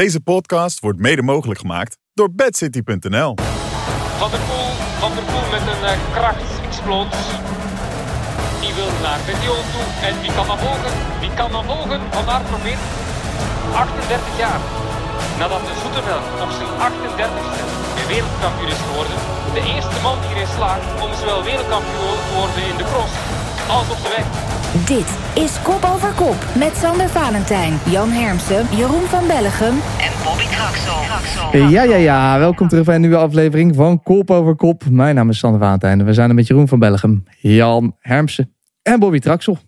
Deze podcast wordt mede mogelijk gemaakt door bedcity.nl. Van der Poel, Van der Poel met een uh, krachtsexploot. Die wil naar Bettion toe. En wie kan dan volgen? Wie kan dan volgen? Van Aert probeert 38 jaar. Nadat de Zoetemelk op zijn 38e wereldkampioen is geworden. De eerste man die erin slaagt om zowel wereldkampioen te worden in de cross als op de weg. Dit is Kop Over Kop met Sander Valentijn, Jan Hermsen, Jeroen van Bellegem en Bobby Traxel. Ja, ja, ja. Welkom terug bij een nieuwe aflevering van Kop Over Kop. Mijn naam is Sander Valentijn en we zijn er met Jeroen van Bellegem, Jan Hermsen en Bobby Traxel.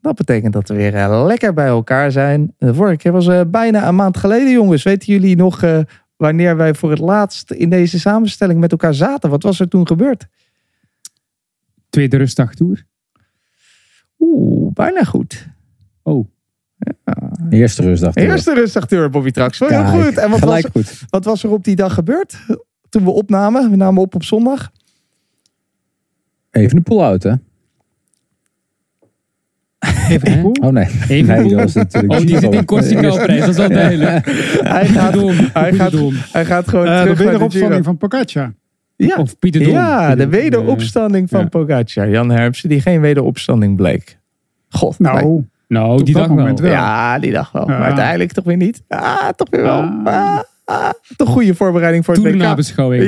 Dat betekent dat we weer uh, lekker bij elkaar zijn. De vorige keer was uh, bijna een maand geleden, jongens. Weten jullie nog uh, wanneer wij voor het laatst in deze samenstelling met elkaar zaten? Wat was er toen gebeurd? Tweede rustdag tour. Oeh, bijna goed. Oh. Ja. Eerste rustdag. Eerste rustdag Bobby Trax. Heel Kijk, goed. En wat was, gelijk goed. wat was er op die dag gebeurd? Toen we opnamen. We namen op op zondag. Even de pool uit, hè? Even de poel? Oh nee. Even nee, de dat was natuurlijk Oh, die zit in Corsica op reis. Dat is al duidelijk. Hij gaat, Dom. hij gaat, hij gaat gewoon Eh, terug de naar de van Pocaccia. Ja, Of Pieter Dom. ja de wederopstanding van ja. Pogacar. Jan Hermsen, die geen wederopstanding bleek. God. Nou, Nou, die dag wel. Ja, die dag wel. Ja. Maar uiteindelijk toch weer niet. Ah, toch weer wel. Ah. Ah, ah, toch goede voorbereiding voor het WK.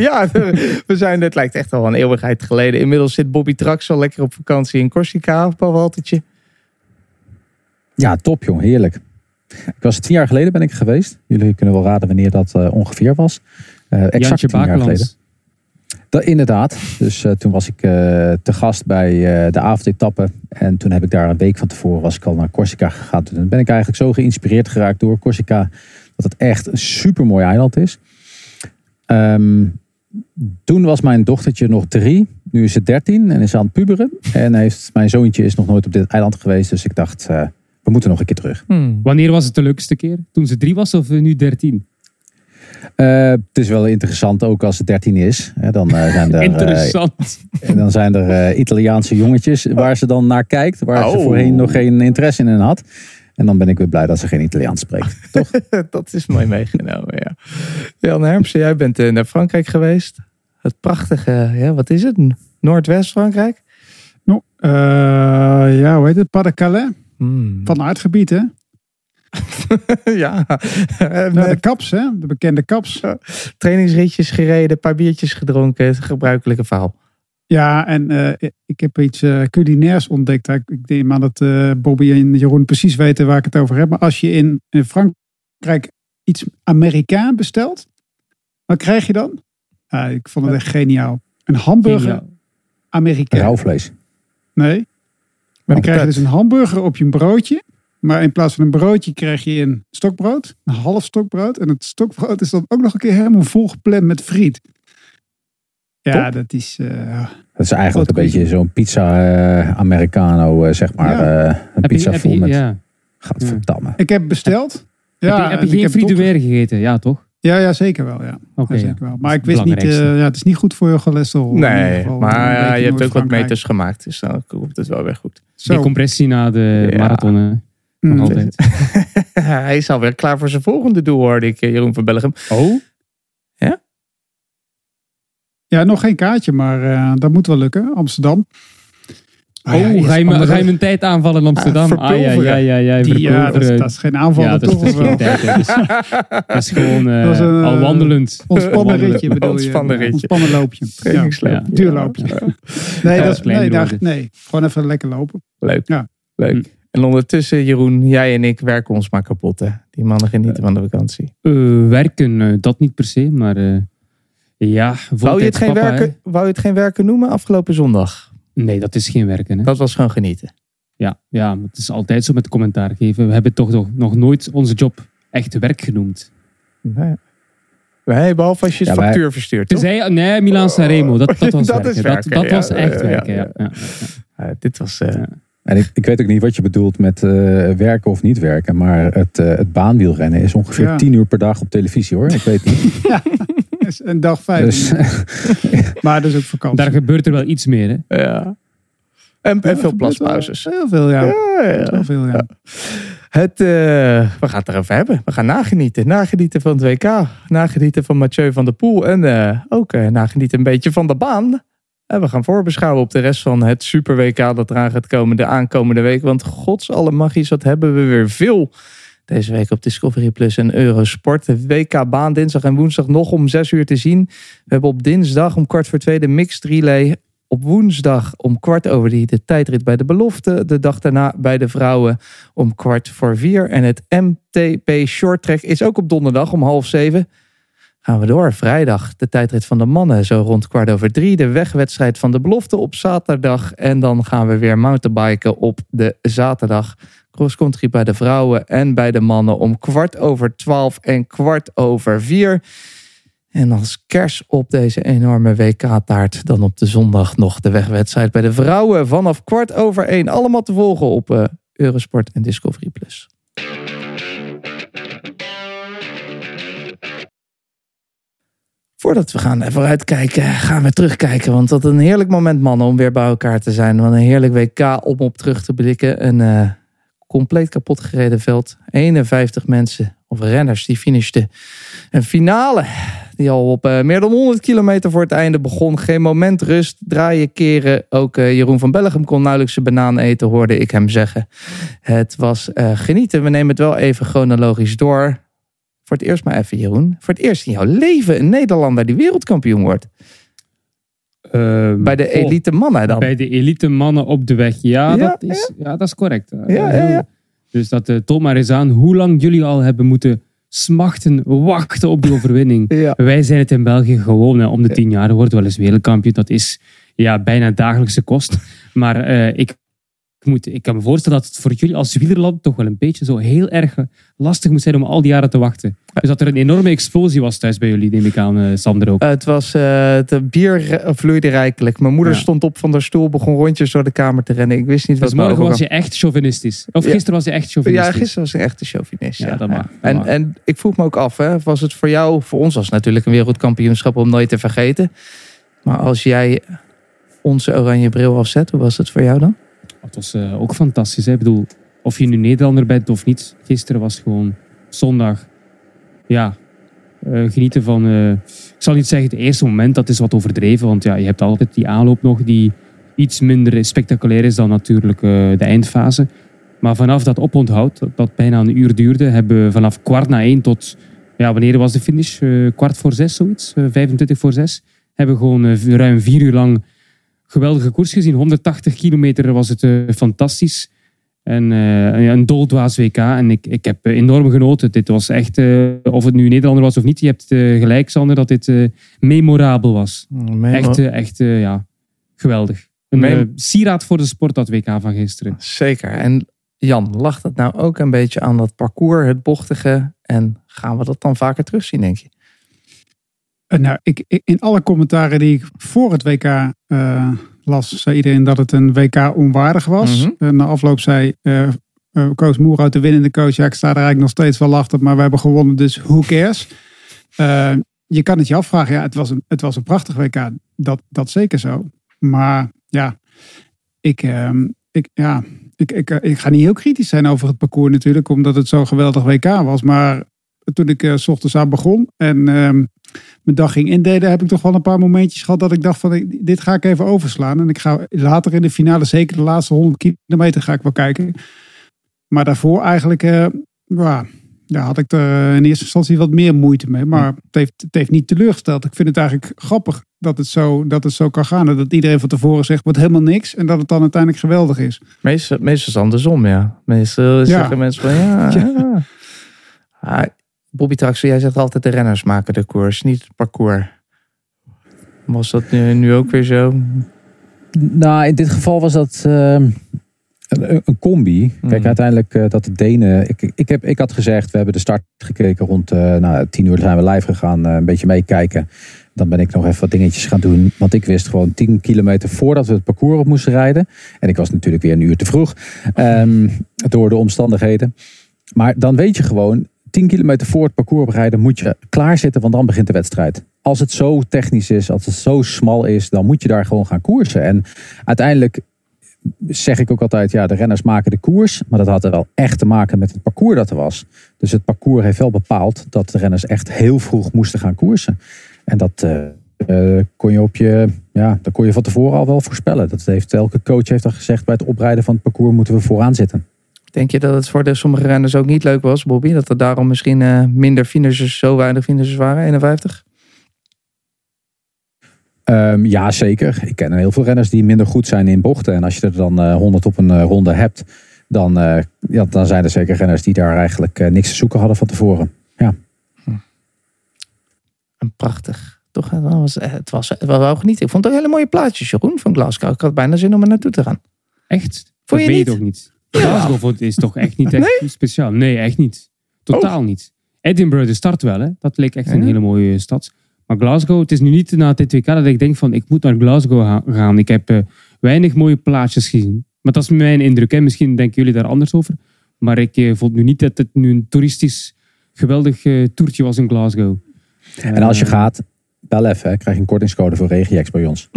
Ja, we zijn, het lijkt echt al een eeuwigheid geleden. Inmiddels zit Bobby Trax al lekker op vakantie in Corsica. Op Waltertje. Ja, top jong. Heerlijk. Ik was tien jaar geleden ben ik geweest. Jullie kunnen wel raden wanneer dat eh, ongeveer was. Eh, exact Jantje tien jaar geleden. Dat, inderdaad. Dus eh, toen was ik eh, te gast bij eh, de avondetappe. En toen heb ik daar een week van tevoren was ik al naar Corsica gegaan. Toen ben ik eigenlijk zo geïnspireerd geraakt door Corsica. Dat het echt een super mooi eiland is. Ehm, toen was mijn dochtertje nog drie. Nu is ze dertien en is aan het puberen. En heeft, mijn zoontje is nog nooit op dit eiland geweest. Dus ik dacht, eh, we moeten nog een keer terug. Hmm. Wanneer was het de leukste keer? Toen ze drie was of nu dertien? Eh, het is wel interessant, ook als het 13 is. Hè, dan, eh, zijn er, eh, Interessant. dan zijn er eh, Italiaanse jongetjes waar ze dan naar kijkt. Waar ze Oh. voorheen nog geen interesse in had. En dan ben ik weer blij dat ze geen Italiaans spreekt. Toch? Dat is mooi meegenomen, ja. Jan Hermsen, jij bent eh, naar Frankrijk geweest. Het prachtige, ja, wat is het? Noordwest-Frankrijk? nou, eh, ja, hoe heet het? Pas de Calais. Hmm. Van aardgebied, hè? ja, Eh, Nou, met de kaps, hè? De bekende kaps. trainingsritjes gereden, een paar biertjes gedronken. Het gebruikelijke verhaal. Ja, en eh, ik heb iets eh, culinairs ontdekt. Ik, ik denk maar dat eh, Bobby en Jeroen precies weten waar ik het over heb. Maar als je in, in Frankrijk iets Amerikaan bestelt, wat krijg je dan? Ik vond het echt geniaal. Een hamburger Geniaal. Amerikaan. Rauwvlees. Nee, dan krijg je dus een hamburger op je broodje. Maar in plaats van een broodje krijg je een stokbrood. Een half stokbrood. En het stokbrood is dan ook nog een keer helemaal volgepland met friet. Ja, Top. dat is... eh, Dat is eigenlijk een beetje zo'n pizza eh, Americano, eh, zeg maar. Ja. eh, een Heb pizza vol je, met... ja. Gadverdamme. ik heb besteld. Ja, heb je, heb je geen gegeten? Ja, toch? Ja, ja, zeker wel. Ja. Zeker wel. Maar ik is wist niet, eh, ja, het is niet goed voor je cholesterol. in ieder Nee, geval. maar je hebt ook wat meters gemaakt. Dus dan komt het wel weer goed. Zo. Decompressie na de Ja. marathon. Mm. Nog altijd. Hij is alweer klaar voor zijn volgende doel, hoorde ik, eh, Jeroen van Bellegem. Oh? Ja, nog geen kaartje, maar eh, dat moet wel lukken. Amsterdam. Ah, Oh, ja, ga, je, me- andere- ga je mijn tijd aanvallen in Amsterdam? Ah, Ah, ja, ja, ja, ja. Die, ja, dat, is, dat is geen aanval, Ja, dat dat is, toch dat is wel. geen tijd. hè. Dat is gewoon eh, Dat is een, al wandelend. Ontspannen ritje bedoel je? Ontspannen ritje. Ontspannen loopje. Ja. Trainingsloop. Ja. Duurloopje. Nee, Ja, dat is, nee, daar, nee, gewoon even lekker lopen. Leuk. Ja. Leuk. En ondertussen, Jeroen, jij en ik werken ons maar kapot. Hè? Die mannen genieten van de vakantie. Eh, werken, eh, dat niet per se, maar eh, ja. Wou je, het geen papa, hè. werken, wou je het geen werken noemen afgelopen zondag? Nee, dat is geen werken. Hè? Dat was gewoon genieten. Ja, ja, het is altijd zo met commentaar geven. We hebben toch nog, nog nooit onze job echt werk genoemd. Nee. Nee, behalve als je het Ja, factuur verstuurt. toch? Tenzij, nee, Milan Sanremo, dat, dat was Dat werken. is werken, dat dat ja, was echt werken, ja, ja. ja. Ja, dit was... Ja. En ik, ik weet ook niet wat je bedoelt met eh, werken of niet werken. Maar het, eh, het baanwielrennen is ongeveer Ja. tien uur per dag op televisie hoor. Ik weet niet. is een dag vijf. Dus, maar dat is ook vakantie. Daar gebeurt er wel iets meer. Hè? Ja. En, en Ja, veel plaspauzes. Heel veel, ja. Ja, ja. Heel veel, ja. Het, eh, we gaan het erover hebben. We gaan nagenieten. Nagenieten van het WK. Nagenieten van Mathieu van der Poel. En eh, ook nagenieten een beetje van de baan. En we gaan voorbeschouwen op de rest van het Super WK dat eraan gaat komen de aankomende week. Want gods alle magisch, wat hebben we weer veel deze week op Discovery Plus en Eurosport. De WK baan dinsdag en woensdag nog om 6 uur te zien. We hebben op dinsdag om kwart voor twee de mixed relay. Op woensdag om kwart over drie de tijdrit bij de belofte. De dag daarna bij de vrouwen om kwart voor vier. En het MTP Short Track is ook op donderdag om half zeven. Gaan we door. Vrijdag de tijdrit van de mannen. Zo rond kwart over drie. De wegwedstrijd van de belofte op zaterdag. En dan gaan we weer mountainbiken op de zaterdag. Cross-country bij de vrouwen en bij de mannen om kwart over twaalf en kwart over vier. En als kers op deze enorme WK-taart, dan op de zondag nog de wegwedstrijd bij de vrouwen vanaf kwart over één. Allemaal te volgen op uh, Eurosport en Discovery Plus. Voordat we gaan vooruitkijken, gaan we terugkijken. Want dat een heerlijk moment, mannen, om weer bij elkaar te zijn. Wat een heerlijk WK om op terug te blikken. Een uh, compleet kapot gereden veld. 51 mensen of renners die finishten. Een finale die al op uh, meer dan 100 kilometer voor het einde begon. Geen moment rust, draaien, keren. Ook Jeroen van Bellegem kon nauwelijks zijn banaan eten, hoorde ik hem zeggen. Het was genieten. We nemen het wel even chronologisch door. Voor het eerst maar even, Jeroen. Voor het eerst in jouw leven een Nederlander die wereldkampioen wordt. Ehm, bij de elite mannen dan? Bij de elite mannen op de weg. Ja, ja dat, is, ja. ja dat is correct. Ja, ja, ja. Dus dat uh, toont maar eens aan hoe lang jullie al hebben moeten smachten, wachten op die overwinning. Wij zijn het in België gewoon. Hè, om de tien jaar wordt wel eens wereldkampioen. Dat is ja, bijna dagelijkse kost. Maar uh, ik, moet, ik kan me voorstellen dat het voor jullie als wielerland toch wel een beetje zo heel erg lastig moet zijn om al die jaren te wachten. Dus dat er een enorme explosie was thuis bij jullie, neem ik aan, uh, Sander ook. Uh, het was, het bier vloeide rijkelijk. Mijn moeder ja. stond op van de stoel, begon rondjes door de kamer te rennen. Ik wist niet dus wat morgen was je echt chauvinistisch. Of gisteren was je echt chauvinistisch. Ja, gisteren was ik echt een chauvinist. Ja, dat mag. Dat en, mag. en ik vroeg me ook af, hè, was het voor jou, voor ons was het natuurlijk een wereldkampioenschap om nooit te vergeten. Maar als jij onze oranje bril afzet, hoe was het voor jou dan? Het was uh, ook fantastisch. Ik bedoel, of je nu Nederlander bent of niet. Gisteren was gewoon zondag. Ja, uh, genieten van. Uh, ik zal niet zeggen het eerste moment, dat is wat overdreven. Want ja, je hebt altijd die aanloop nog die iets minder spectaculair is dan natuurlijk de eindfase. Maar vanaf dat oponthoud, dat, dat bijna een uur duurde, hebben we vanaf kwart na één tot. Ja, wanneer was de finish? kwart voor zes, zoiets. 25 voor zes. Hebben we gewoon ruim vier uur lang geweldige koers gezien. 180 kilometer was het uh, fantastisch. En uh, een doldwaas WK. En ik, ik heb enorm genoten. Dit was echt, uh, of het nu Nederlander was of niet, je hebt gelijk, Sander, dat dit memorabel was. Memo echt, echt ja, geweldig. Een Mem sieraad voor de sport, dat WK van gisteren. Zeker. En Jan, lag dat nou ook een beetje aan dat parcours, het bochtige? En gaan we dat dan vaker terugzien, denk je? Nou, ik, in alle commentaren die ik voor het WK uh, las, zei iedereen dat het een WK onwaardig was. Mhm. Uh, na afloop zei uh, coach Moerhout, de winnende coach, ja, ik sta er eigenlijk nog steeds wel achter, maar we hebben gewonnen, dus who cares? je kan het je afvragen, ja, het was een, het was een prachtig WK, dat, dat zeker zo. Maar ja, ik, ehm, ik, ja, ik, ik, ik ga niet heel kritisch zijn over het parcours natuurlijk, omdat het zo'n geweldig WK was. Maar toen ik s ochtends aan begon en mijn dag ging indelen, heb ik toch wel een paar momentjes gehad dat ik dacht van dit ga ik even overslaan. En ik ga later in de finale, zeker de laatste 100 kilometer, ga ik wel kijken. Maar daarvoor eigenlijk, uh, ja, ja, had ik er in eerste instantie wat meer moeite mee. Maar het heeft, het heeft niet teleurgesteld. Ik vind het eigenlijk grappig dat het zo, dat het zo kan gaan. En dat iedereen van tevoren zegt, wordt helemaal niks. En dat het dan uiteindelijk geweldig is. Meestal, meestal is het andersom, ja. Meestal zeggen mensen van, ja, ja. ja. Bobby Traxel, jij zegt altijd de renners maken de koers, niet het parcours. Was dat nu, nu ook weer zo? Nou, in dit geval was dat uh, een, een, combi. Kijk, Mm. uiteindelijk uh, dat de Denen... Ik, ik, heb, ik had gezegd, we hebben de start gekeken rond uh, nou, tien uur zijn we live gegaan. een beetje meekijken. Dan ben ik nog even wat dingetjes gaan doen. Want ik wist gewoon 10 kilometer voordat we het parcours op moesten rijden. En ik was natuurlijk weer een uur te vroeg. Um, door de omstandigheden. Maar dan weet je gewoon, 10 kilometer voor het parcours oprijden moet je klaarzitten, want dan begint de wedstrijd. Als het zo technisch is, als het zo smal is, dan moet je daar gewoon gaan koersen. En uiteindelijk zeg ik ook altijd, ja, de renners maken de koers. Maar dat had er wel echt te maken met het parcours dat er was. Dus het parcours heeft wel bepaald dat de renners echt heel vroeg moesten gaan koersen. En dat uh, kon je op je, ja, dat kon je van tevoren al wel voorspellen. Dat heeft, elke coach heeft al gezegd, bij het oprijden van het parcours moeten we vooraan zitten. Denk je dat het voor de sommige renners ook niet leuk was, Bobby? Dat er daarom misschien uh, minder finishers, zo weinig finishers waren, 51? Um, ja, zeker. Ik ken heel veel renners die minder goed zijn in bochten. En als je er dan uh, 100 op een uh, ronde hebt, dan, uh, ja, dan zijn er zeker renners die daar eigenlijk niks te zoeken hadden van tevoren. Ja. Hm. Een prachtig. Toch, het was, het was, het was wel genieten. Ik vond het ook hele mooie plaatjes, Jeroen, van Glasgow. Ik had bijna zin om er naartoe te gaan. Echt? Vond je niet? ook niet. Glasgow is toch echt niet echt nee? speciaal? Nee, echt niet. Totaal oh. niet. Edinburgh, de start wel, hè? Dat leek echt een hele mooie stad. Maar Glasgow, het is nu niet na het 2 dat ik denk van ik moet naar Glasgow gaan. Ik heb uh, weinig mooie plaatjes gezien. Maar dat is mijn indruk. Hè. Misschien denken jullie daar anders over. Maar ik uh, vond nu niet dat het nu een toeristisch geweldig uh, toertje was in Glasgow. En als je gaat, bel even, krijg je een kortingscode voor Regiex bij ons.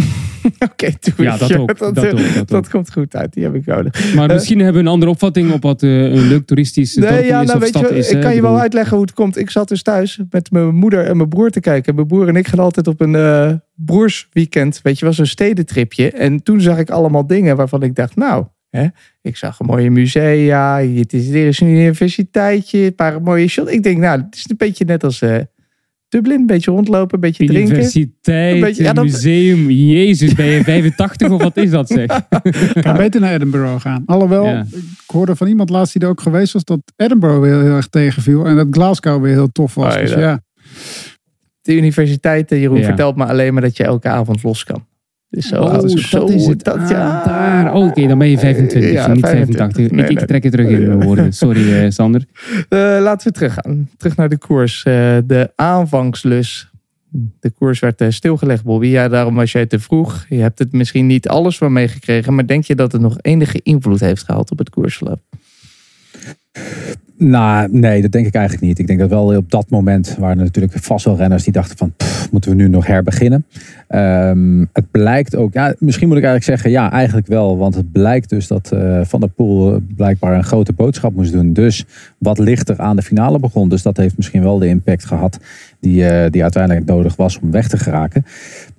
Oké, okay, Ja, dat ook. Dat, dat, ook, dat, komt goed uit, die heb ik nodig. Maar uh, misschien hebben we een andere opvatting op wat uh, een leuk toeristisch nee, dorpje ja, is nou, of weet stad je, is. Ik kan je wel uitleggen hoe het komt. Ik zat dus thuis met mijn moeder en mijn broer te kijken. Mijn broer en ik gaan altijd op een uh, broersweekend. Weet je, was een stedentripje. En toen zag ik allemaal dingen waarvan ik dacht, nou... Hè, ik zag een mooie musea, het is, er is een universiteitje, een paar mooie shots. Ik denk, nou, het is een beetje net als Dublin, een beetje rondlopen, een beetje drinken. Universiteit, beetje, ja, museum, jezus, ben je 85 of wat is dat zeg? Ik kan beter naar Edinburgh gaan. Alhoewel, ik hoorde van iemand laatst die er ook geweest was, dat Edinburgh weer heel erg tegenviel. En dat Glasgow weer heel tof was. Oh, dus ja. De universiteit, Jeroen, ja. vertelt me alleen maar dat je elke avond los kan. Dus zo, oh, dat zo, is het. Dat, ah, ja. daar. Oh, Oké, dan ben je 25, ja, niet 85. Nee, ik, ik, trek het terug in mijn woorden. Sorry, uh, Sander. Uh, laten we teruggaan. Terug naar de koers. Uh, de aanvangslus. De koers werd stilgelegd, Bobby. Ja, daarom was jij te vroeg. Je hebt het misschien niet alles van meegekregen. Maar denk je dat het nog enige invloed heeft gehad op het koersverloop? Nou, nee, dat denk ik eigenlijk niet. Ik denk dat wel op dat moment waren er natuurlijk vast wel renners die dachten van, moeten we nu nog herbeginnen? Um, het blijkt ook, ja, misschien moet ik eigenlijk zeggen, ja, eigenlijk wel. Want het blijkt dus dat uh, Van der Poel blijkbaar een grote boodschap moest doen. Dus wat lichter aan de finale begon. Dus dat heeft misschien wel de impact gehad die, uh, die uiteindelijk nodig was om weg te geraken.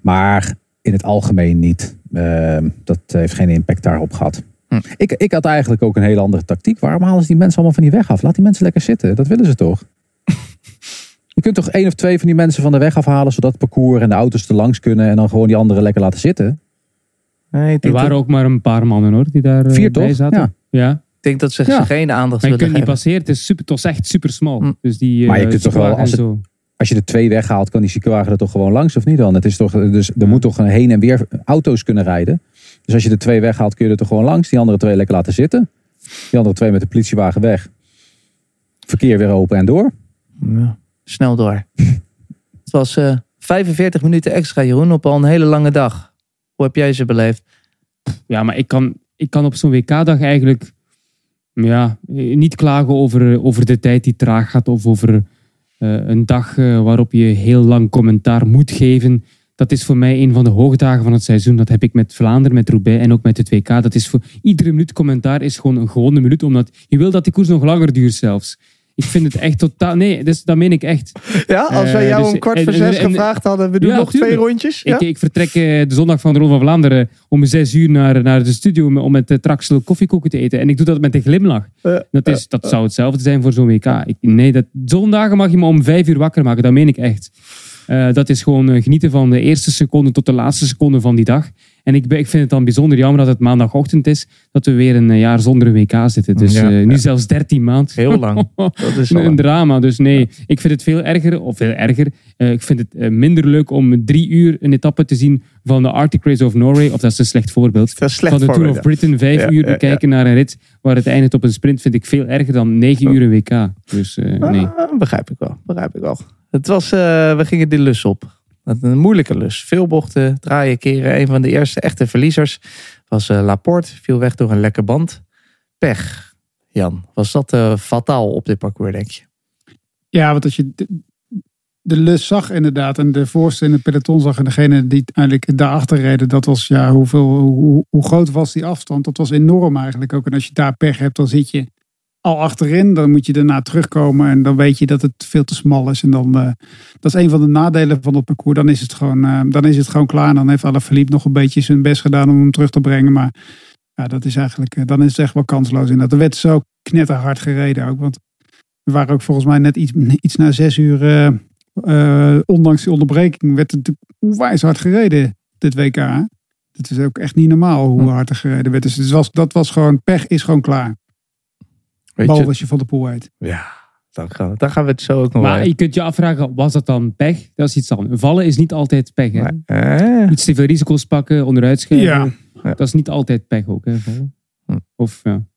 Maar in het algemeen niet. Uh, dat heeft geen impact daarop gehad. Hm. Ik, ik had eigenlijk ook een hele andere tactiek. Waarom halen ze die mensen allemaal van die weg af? Laat die mensen lekker zitten. Dat willen ze toch? Je kunt toch één of twee van die mensen van de weg afhalen, zodat het parcours en de auto's er langs kunnen en dan gewoon die anderen lekker laten zitten. Nee, er waren ook maar een paar mannen hoor, die daar eh, Vier bij toch? zaten. Ja. ja. Ik denk dat ze ja. geen aandacht maar je kunt niet passeren, het is, super, het is echt super smal. Hm. Dus die, maar je kunt toch wel, als, het, als je de twee weghaalt, kan die ziekenwagen er toch gewoon langs of niet dan? Het is toch, dus er moet toch een heen en weer auto's kunnen rijden. Dus als je de twee weghaalt, kun je er toch gewoon langs. Die andere twee lekker laten zitten. Die andere twee met de politiewagen weg. Verkeer weer open en door. Ja, snel door. het was uh, 45 minuten extra, Jeroen, op al een hele lange dag. Hoe heb jij ze beleefd? Ja, maar ik kan, ik kan op zo'n WK-dag eigenlijk ja, niet klagen over, over de tijd die traag gaat. Of over uh, een dag uh, waarop je heel lang commentaar moet geven dat is voor mij een van de hoogdagen van het seizoen. Dat heb ik met Vlaanderen, met Roubaix en ook met het WK. Dat is voor iedere minuut commentaar is gewoon een gewone minuut, omdat je wil dat die koers nog langer duurt zelfs. Ik vind het echt totaal. Nee, dus, dat meen ik echt. Ja, als wij jou uh, dus, om kwart voor zes gevraagd hadden, we doen ja, nog tuurlijk. twee rondjes. Ja? Ik, ik, vertrek uh, de zondag van de Ronde van Vlaanderen om zes uur naar, naar de studio om met uh, Traxel koffiekoeken te eten. En ik doe dat met een glimlach. dat, is, dat zou hetzelfde zijn voor zo'n WK. Ik, nee, dat, zondagen mag je me om vijf uur wakker maken. Dat meen ik echt. Uh, dat is gewoon uh, genieten van de eerste seconde tot de laatste seconde van die dag. En ik, ik vind het dan bijzonder jammer dat het maandagochtend is, dat we weer een jaar zonder een WK zitten. Dus ja, uh, nu ja. zelfs 13 maanden. Heel lang. Dat is een drama. Dus nee, ik vind het veel erger, of veel erger. ik vind het minder leuk om drie uur een etappe te zien van de Arctic Race of Norway. Of dat is een slecht voorbeeld. Slecht van de Tour of Britain, vijf uur bekijken naar een rit waar het eindigt op een sprint, vind ik veel erger dan negen uur een WK. Dus nee. Ah, begrijp ik wel. Begrijp ik wel. Het was, uh, we gingen die lus op. Een moeilijke lus. Veel bochten, draaien, keren. Een van de eerste echte verliezers was uh, Laporte. Viel weg door een lekke band. Pech, Jan. Was dat uh, fataal op dit parcours, denk je? Ja, want als je de lus zag inderdaad. En de voorste in het peloton zag. En degene die uiteindelijk daarachter reden. Dat was ja, hoeveel, hoe, hoe groot was die afstand? Dat was enorm eigenlijk ook. En als je daar pech hebt, dan zit je al achterin. Dan moet je daarna terugkomen. En dan weet je dat het veel te smal is. En dan, eh, dat is een van de nadelen van het parcours. Dan is het gewoon, eh, dan is het gewoon klaar. En dan heeft Alaphilippe nog een beetje zijn best gedaan om hem terug te brengen. Maar ja, dat is eigenlijk, eh, dan is het echt wel kansloos. En dat werd zo knetterhard gereden ook. Want we waren ook volgens mij net iets, iets na zes uur. ondanks die onderbreking werd het onwijs hard gereden dit WK. Het is ook echt niet normaal hoe Hm. hard er gereden werd. Dus het was, dat was gewoon, pech is gewoon klaar. Weet Behalve je, als je van de poel heet. ja, dan gaan, we, dan gaan we het zo ook nog Maar je kunt je afvragen, was dat dan pech? Dat is iets anders. Vallen is niet altijd pech. Hè? Eh, Iets te veel risico's pakken, onderuit schuiven. Ja. Ja. Dat is niet altijd pech ook. Hè, vallen. Hm. Of ja.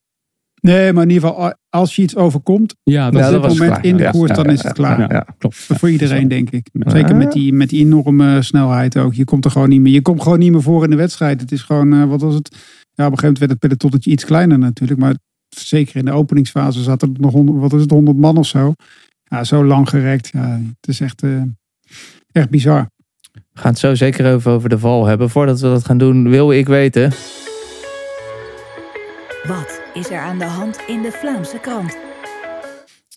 Nee, maar in ieder geval, als je iets overkomt, Ja, dat op Ja, was moment klaar. in de Ja, koers, ja, dan ja, is het ja, klaar. ja, ja. klopt. Voor iedereen, denk ik. Ja. Zeker met die, met die enorme snelheid ook. Je komt er gewoon niet meer. Je komt gewoon niet meer voor in de wedstrijd. Het is gewoon, eh, wat was het? Ja, op een gegeven moment werd het pelotonnetje iets kleiner natuurlijk. Maar zeker in de openingsfase zaten er nog 100, wat is het, 100 man of zo. Ja, zo lang gerekt. Ja, het is echt, eh, echt bizar. We gaan het zo zeker over, over de val hebben. Voordat we dat gaan doen, wil ik weten. Wat is er aan de hand in de Vlaamse krant?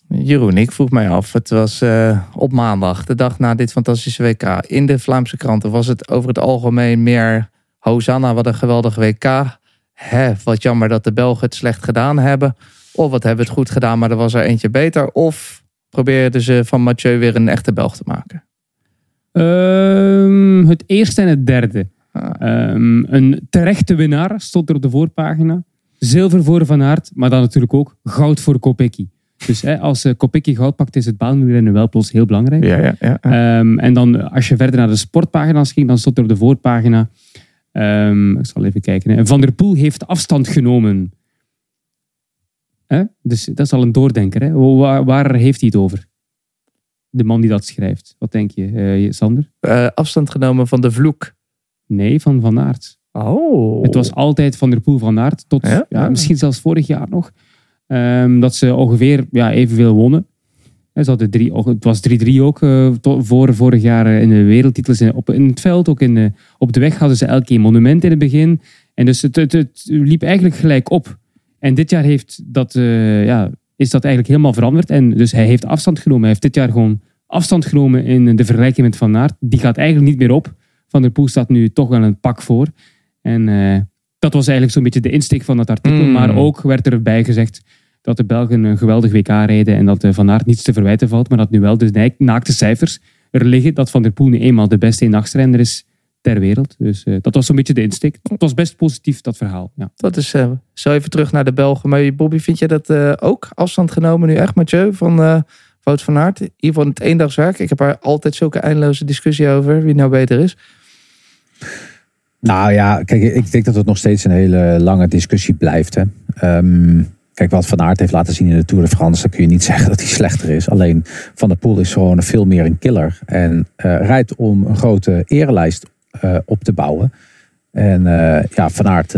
Jeroen, ik vroeg mij af. Het was eh, op maandag, de dag na dit fantastische WK. In de Vlaamse kranten was het over het algemeen meer... Hosanna, wat een geweldig WK. Hè, wat jammer dat de Belgen het slecht gedaan hebben. Of wat hebben we het goed gedaan, maar er was er eentje beter. Of probeerden ze van Mathieu weer een echte Belg te maken. Ehm, het eerste en het derde. Ah. Ehm, een terechte winnaar stond er op de voorpagina. Zilver voor Van Aert, maar dan natuurlijk ook goud voor Kopecky. Dus hè, als uh, Kopecky goud pakt, is het baanwielrennen wel plots heel belangrijk. Ja, ja, ja. Ehm, en dan als je verder naar de sportpagina's ging, dan stond er op de voorpagina. Ehm, ik zal even kijken. Hè. Van der Poel heeft afstand genomen. Hè? Dus dat is al een doordenker. Hè? Waar, waar heeft hij het over? De man die dat schrijft. Wat denk je, eh, Sander? Eh, afstand genomen van de vloek. Nee, van Van Aert. Oh. Het was altijd Van der Poel Van Aert. Tot Ja? ja? misschien zelfs vorig jaar nog. Ehm, dat ze ongeveer ja, evenveel wonnen. Hè, Ze hadden drie, het was 3-3 ook eh, voor vorig jaar eh, in de wereldtitels. In, op, in het veld, ook in op de weg hadden ze elke monument in het begin. En dus het, het, het liep eigenlijk gelijk op. En dit jaar heeft dat, eh, ja, is dat eigenlijk helemaal veranderd. En dus hij heeft afstand genomen. Hij heeft dit jaar gewoon afstand genomen in de vergelijking met Van Aert. Die gaat eigenlijk niet meer op. Van der Poel staat nu toch wel een pak voor. En eh, dat was eigenlijk zo'n beetje de insteek van dat artikel. Mm. Maar ook werd erbij gezegd dat de Belgen een geweldig WK rijden en dat eh, Van Aert niets te verwijten valt. Maar dat nu wel de naak- naakte cijfers er liggen dat Van der Poel nu eenmaal de beste eendagsrenner is ter wereld. Dus eh, dat was zo'n beetje de insteek. Het was best positief, dat verhaal. Ja. Dat is eh, zo even terug naar de Belgen. Maar Bobby, vind je dat eh, ook afstand genomen nu echt, Mathieu, van eh Wout van Aert? In ieder geval het eendagswerk. Ik heb daar altijd zulke eindeloze discussie over wie nou beter is. Nou ja, kijk, ik denk dat het nog steeds een hele lange discussie blijft. Hè. Ehm, kijk, wat Van Aert heeft laten zien in de Tour de France, dan kun je niet zeggen dat hij slechter is. Alleen Van der Poel is gewoon veel meer een killer. En eh, rijdt om een grote erelijst eh, op te bouwen. En eh, ja, Van Aert,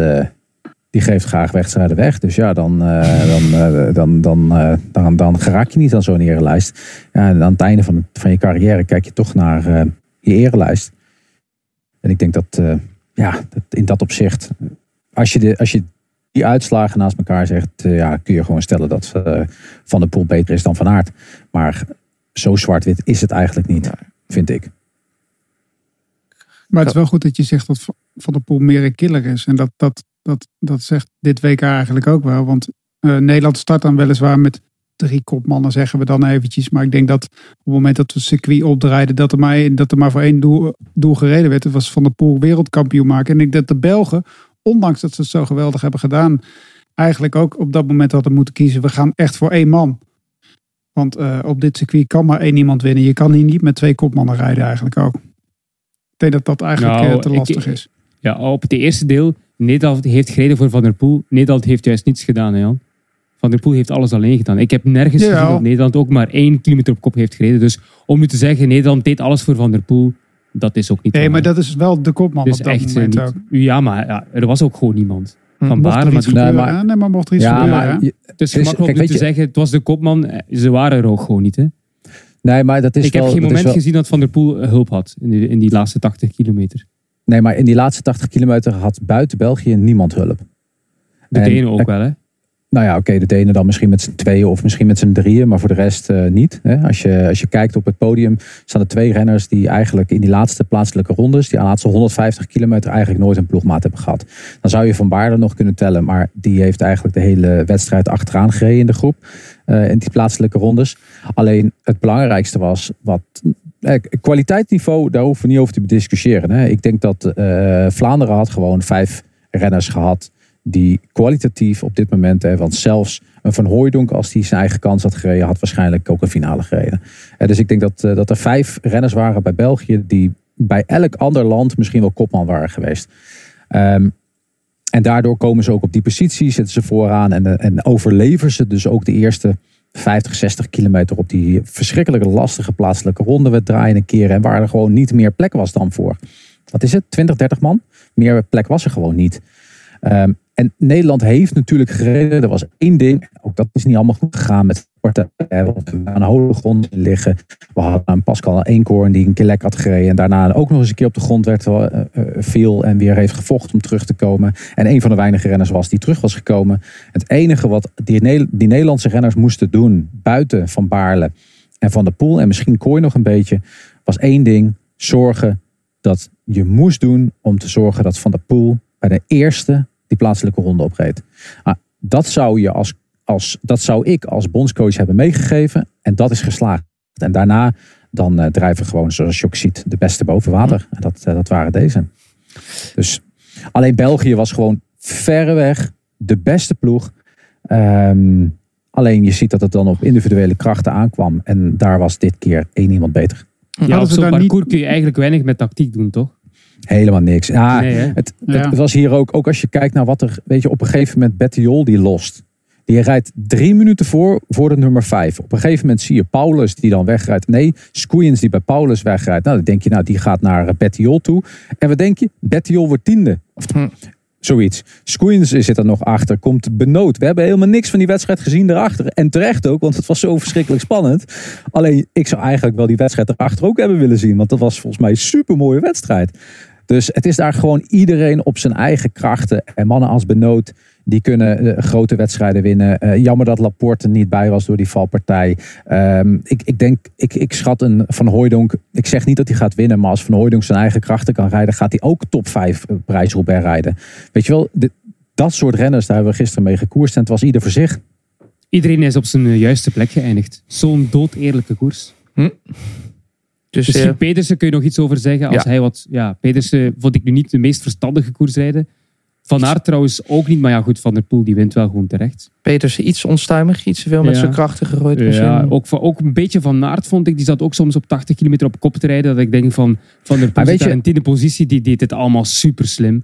die geeft graag wedstrijden weg. Dus ja, dan, dan, dan, dan, dan, dan geraak je niet aan zo'n erelijst. En aan het einde van, van je carrière kijk je toch naar je erelijst. En ik denk dat, ja, dat in dat opzicht, als je, de, als je die uitslagen naast elkaar zegt, eh, ja, kun je gewoon stellen dat eh, Van der Poel beter is dan Van Aert. Maar zo zwart-wit is het eigenlijk niet, vind ik. Maar het is wel goed dat je zegt dat Van der Poel meer een killer is. En dat, dat, dat, dat zegt dit WK eigenlijk ook wel. Want eh, Nederland start dan weliswaar met drie kopmannen, zeggen we dan eventjes. Maar ik denk dat op het moment dat we het circuit opdraaiden, dat er maar, dat er maar voor één doel, doel gereden werd. Dat was Van der Poel wereldkampioen maken. En ik denk dat de Belgen, ondanks dat ze het zo geweldig hebben gedaan, eigenlijk ook op dat moment hadden moeten kiezen. We gaan echt voor één man. Want eh, op dit circuit kan maar één iemand winnen. Je kan hier niet met twee kopmannen rijden eigenlijk ook. Ik denk dat dat eigenlijk Nou, eh, te ik- lastig is. ja, op het eerste deel, Nederland heeft gereden voor Van der Poel. Nederland heeft juist niets gedaan, hè, Jan. Van der Poel heeft alles alleen gedaan. Ik heb nergens Jawel. gezien dat Nederland ook maar één kilometer op kop heeft gereden. Dus om nu te zeggen, Nederland deed alles voor Van der Poel, dat is ook niet Nee, maar dat is wel de kopman Dus op dat echt eh, moment niet. ook. Ja, maar ja, er was ook gewoon niemand. Van Mocht Baarle, er maar Nee, maar- nee, maar mocht er iets Ja, gebeuren. maar je- het is Dus, gemakkelijk om te je- zeggen, het was de kopman. eh, Ze waren er ook gewoon niet, hè? Nee, maar dat is ik wel... heb geen moment wel- gezien dat Van der Poel hulp had in die, in die laatste 80 kilometer. Nee, maar in die laatste 80 kilometer had buiten België niemand hulp. De En- Denen ook wel, hè? Nou ja, oké, de Denen dan misschien met z'n tweeën of misschien met z'n drieën, maar voor de rest eh, niet. Hè. Als, je, als je kijkt op het podium, staan er twee renners die eigenlijk in die laatste plaatselijke rondes, die laatste 150 kilometer eigenlijk nooit een ploegmaat hebben gehad. Dan zou je Van Baarle nog kunnen tellen, maar die heeft eigenlijk de hele wedstrijd achteraan gereden in de groep, eh, in die plaatselijke rondes. Alleen het belangrijkste was, wat eh, kwaliteitsniveau, daar hoeven we niet over te discussiëren. Hè. Ik denk dat Vlaanderen had gewoon vijf renners gehad die kwalitatief op dit moment, hè, want zelfs een Van Hooijdonk, als hij zijn eigen kans had gereden, had waarschijnlijk ook een finale gereden. Eh, dus ik denk dat, eh, dat er vijf renners waren bij België die bij elk ander land misschien wel kopman waren geweest. Ehm, en daardoor komen ze ook op die positie, zitten ze vooraan en, eh, en overleven ze dus ook de eerste 50, 60 kilometer op die verschrikkelijke lastige plaatselijke ronde draaien en keren. En waar er gewoon niet meer plek was dan voor. Wat is het? 20, 30 man? Meer plek was er gewoon niet. Ehm, en Nederland heeft natuurlijk gereden. Er was één ding. Ook dat is niet allemaal goed gegaan met partijen. We aan de hoge grond liggen. We hadden een Pascal Eenkoorn die een keer had gereden. En daarna ook nog eens een keer op de grond werd uh, viel. En weer heeft gevochten om terug te komen. En een van de weinige renners was die terug was gekomen. Het enige wat die, die Nederlandse renners moesten doen. Buiten Van Baarle en Van der Poel. En misschien Kooi nog een beetje. Was één ding. Zorgen dat je moest doen om te zorgen dat Van der Poel bij de eerste die plaatselijke ronde opreed. Maar dat zou, je als, als, dat zou ik als bondscoach hebben meegegeven en dat is geslaagd. En daarna dan uh, drijven gewoon, zoals je ook ziet, de beste boven water. En dat, uh, dat waren deze. Dus alleen België was gewoon verreweg de beste ploeg. Um, alleen je ziet dat het dan op individuele krachten aankwam. En daar was dit keer één iemand beter. Ja, op zo'n parcours niet... kun je eigenlijk weinig met tactiek doen, toch? Helemaal niks. Nee, het, het, ja. het, was hier ook, ook als je kijkt naar wat er, weet je, op een gegeven moment Bettiol die lost. Die rijdt drie minuten voor, voor de nummer vijf. Op een gegeven moment zie je Paulus die dan wegrijdt. Nee, Scoeiens die bij Paulus wegrijdt. Nou, dan denk je, nou, die gaat naar Bettiol toe. En wat denk je? Bettiol wordt tiende. Of, hm. Zoiets. Scoeiens zit er nog achter. Komt benood. We hebben helemaal niks van die wedstrijd gezien erachter. En terecht ook, want het was zo verschrikkelijk spannend. Alleen, ik zou eigenlijk wel die wedstrijd erachter ook hebben willen zien. Want dat was volgens mij een super mooie wedstrijd. Dus het is daar gewoon iedereen op zijn eigen krachten. En mannen als Benoot, die kunnen uh, grote wedstrijden winnen. Uh, jammer dat Laporte er niet bij was door die valpartij. Um, ik, ik denk, ik, ik schat een Van Hooijdonk. Ik zeg niet dat hij gaat winnen, maar als Van Hooijdonk zijn eigen krachten kan rijden, gaat hij ook top 5 uh, prijs Roubaix rijden. Weet je wel, dat soort renners, daar hebben we gisteren mee gekoerst. En het was ieder voor zich. Iedereen is op zijn juiste plek geëindigd. Zo'n dood eerlijke koers. Hm. Dus, dus uh, Pedersen kun je nog iets over zeggen. Als Ja. hij wat, ja, Pedersen vond ik nu niet de meest verstandige koers rijden. Van Aert trouwens ook niet. Maar ja, goed, Van der Poel die wint wel gewoon terecht. Petersen iets onstuimig, iets te veel met Ja. zijn krachten gegooid. Ja, misschien. ook, van- ook een beetje Van Aert vond ik. Die zat ook soms op 80 kilometer op kop te rijden. Dat ik denk van, Van der Poel Maar weet je- in tiende positie. Die deed het allemaal super slim.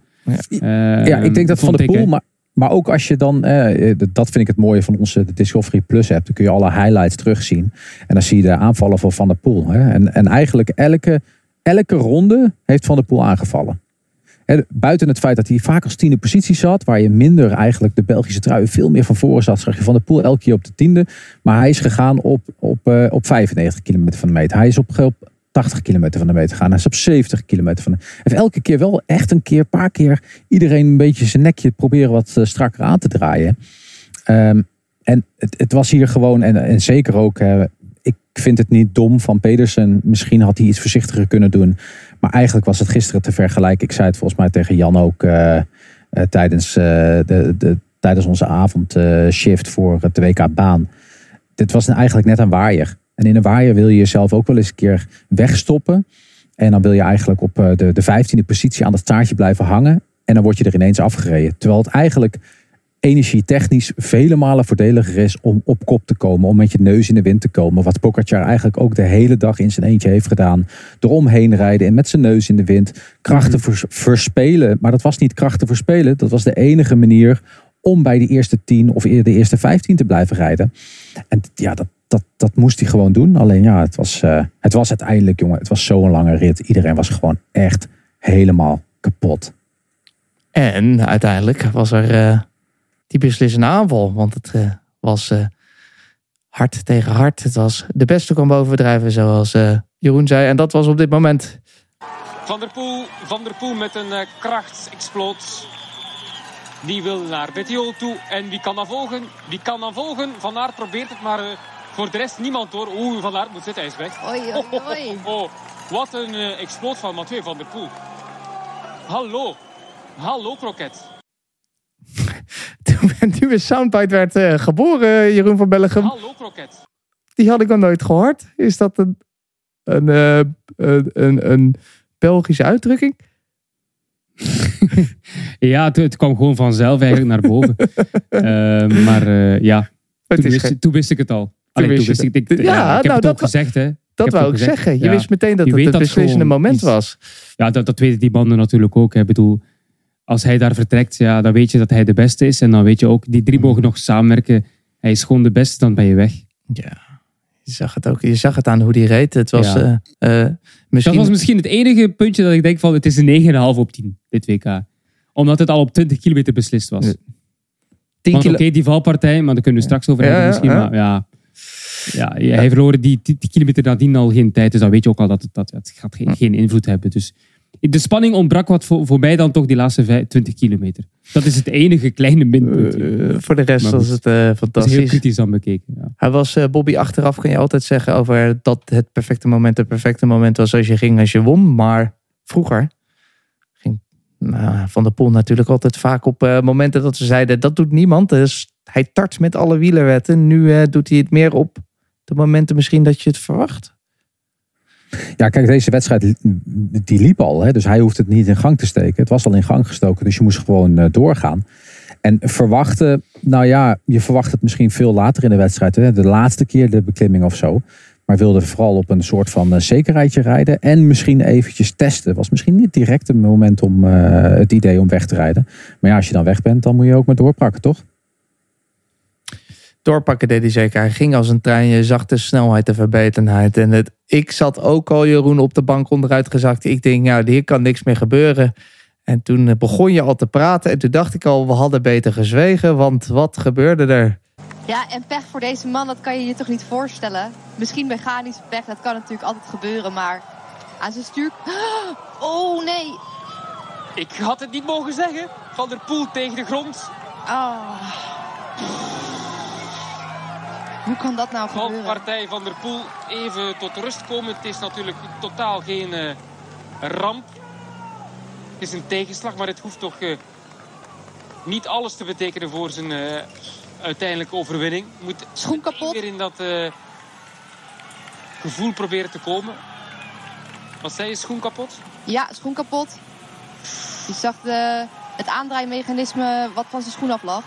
Ja, ik denk dat Van der Poel, maar, maar ook als je dan, eh, dat vind ik het mooie van onze Discovery Plus app, dan kun je alle highlights terugzien. En dan zie je de aanvallen van Van der Poel. Hè. En, en eigenlijk elke, elke ronde heeft Van der Poel aangevallen. Buiten het feit dat hij vaak als tiende positie zat, waar je minder eigenlijk de Belgische trui veel meer van voren zat, zag je Van der Poel elke keer op de tiende. Maar hij is gegaan op, op, eh, op 95 kilometer van de meter. Hij is op, op 80 kilometer van de meter gegaan. Hij is op 70 kilometer van de heeft elke keer wel echt een keer, een paar keer iedereen een beetje zijn nekje proberen wat eh, strakker aan te draaien. Ehm, en het, het was hier gewoon, en, zeker ook, eh, ik vind het niet dom van Pedersen. Misschien had hij iets voorzichtiger kunnen doen. Maar eigenlijk was het gisteren te vergelijken. Ik zei het volgens mij tegen Jan ook eh, tijdens, de, de, tijdens onze avondshift voor het WK baan. Dit was eigenlijk net een waaier. En in een waaier wil je jezelf ook wel eens een keer wegstoppen. En dan wil je eigenlijk op eh, de, de vijftiende positie aan het staartje blijven hangen. En dan word je er ineens afgereden. Terwijl het eigenlijk energietechnisch vele malen voordeliger is om op kop te komen. Om met je neus in de wind te komen. Wat Pogacar eigenlijk ook de hele dag in zijn eentje heeft gedaan. Eromheen rijden en met zijn neus in de wind. Krachten vers- verspelen. Maar dat was niet krachten verspelen. Dat was de enige manier om bij de eerste tien of de eerste vijftien te blijven rijden. En ja, dat, dat, dat moest hij gewoon doen. Alleen ja, het was, eh, het was uiteindelijk, jongen, het was zo'n lange rit. Iedereen was gewoon echt helemaal kapot. En uiteindelijk was er eh, die beslissende aanval. Want het eh, was eh, hard tegen hard. Het was de beste kwam bovendrijven, zoals eh, Jeroen zei. En dat was op dit moment. Van der Poel, Van der Poel met een uh, krachtsexploot. Die wil naar Bettiol toe. En wie kan dan volgen? Wie kan dan volgen? Van Aert probeert het, maar uh, voor de rest niemand hoor. Oeh, Van Aert moet zitten, hij is weg. Oei, oei, oei. Oh, oh, oh, Wat een uh, exploot van Mathieu van der Poel. Hallo. Hallo, Kroket. Toen een nieuwe soundbite werd uh, geboren, Jeroen van Bellegem. Hallo, Kroket. Die had ik nog nooit gehoord. Is dat een, een, uh, een, een, een Belgische uitdrukking? ja, het, het, kwam gewoon vanzelf eigenlijk naar boven. uh, maar uh, ja, toen wist, geen... toen wist, ik het al. Allee, toen wist ik, ik, ja, ja, ik heb nou, het dat, ook gezegd. Hè. Dat wou ik zeggen. Je ja. wist meteen dat je het het beslissende dat moment iets, was. Ja, dat, dat weten die banden natuurlijk ook. Ik bedoel, als hij daar vertrekt, ja, dan weet je dat hij de beste is. En dan weet je ook, die drie mogen nog samenwerken. Hij is gewoon de beste, dan ben je weg. Ja, je zag het ook. Je zag het aan hoe die reed. Het was, Ja. uh, uh, misschien... Dat was misschien het enige puntje dat ik denk van, het is een 9,5 op 10, dit WK. Omdat het al op 20 kilometer beslist was. Ja. 10 Want oké, die valpartij, maar daar kunnen we straks over hebben misschien. Maar ja, ja, hij verloor die 10 kilometer nadien al geen tijd. Dus dan weet je ook al dat het, dat, het gaat geen, geen invloed hebben. Dus de spanning ontbrak wat voor, voor mij dan toch die laatste vijf- 20 kilometer. Dat is het enige kleine minpuntje. Eh, voor de rest Maar was het eh, dat is heel fantastisch. kritisch aan bekeken. Ja. Hij was eh, Bobby achteraf, kan je altijd zeggen over dat het perfecte moment het perfecte moment was als je ging als je won. Maar vroeger ging Van der Poel natuurlijk altijd vaak op eh, momenten dat ze zeiden dat doet niemand. Dus hij tart met alle wielerwetten. Nu eh, doet hij het meer op de momenten misschien dat je het verwacht. Ja, kijk, deze wedstrijd die liep al. Hè, dus hij hoeft het niet in gang te steken. Het was al in gang gestoken, dus je moest gewoon eh, doorgaan. En verwachten, nou ja, je verwacht het misschien veel later in de wedstrijd. Hè, de laatste keer de beklimming of zo. Maar wilde vooral op een soort van eh, zekerheidje rijden. En misschien eventjes testen. Was misschien niet direct een moment om eh, het idee om weg te rijden. Maar ja, als je dan weg bent, dan moet je ook maar doorpakken, toch? Doorpakken deed hij zeker. Hij ging als een trein. Je zag de snelheid, de verbetenheid. En het, ik zat ook al, Jeroen, op de bank onderuit gezakt. Ik denk, nou, hier kan niks meer gebeuren. En toen eh, begon je al te praten. En toen dacht ik al, we hadden beter gezwegen. Want wat gebeurde er? Ja, en pech voor deze man, dat kan je je toch niet voorstellen. Misschien mechanische pech, dat kan natuurlijk altijd gebeuren, maar aan zijn stuur... Oh, nee. Ik had het niet mogen zeggen. Van der Poel tegen de grond. Oh. Hoe kan dat nou gebeuren? Valpartij van der Poel even tot rust komen. Het is natuurlijk totaal geen eh, ramp. Het is een tegenslag, maar het hoeft toch eh, niet alles te betekenen voor zijn eh, uiteindelijke overwinning. Moet Schoen kapot. weer in dat gevoel proberen te komen. Wat zei je, schoen kapot? Ja, schoen kapot. Je zag de, het aandraaimechanisme wat van zijn schoen af lag.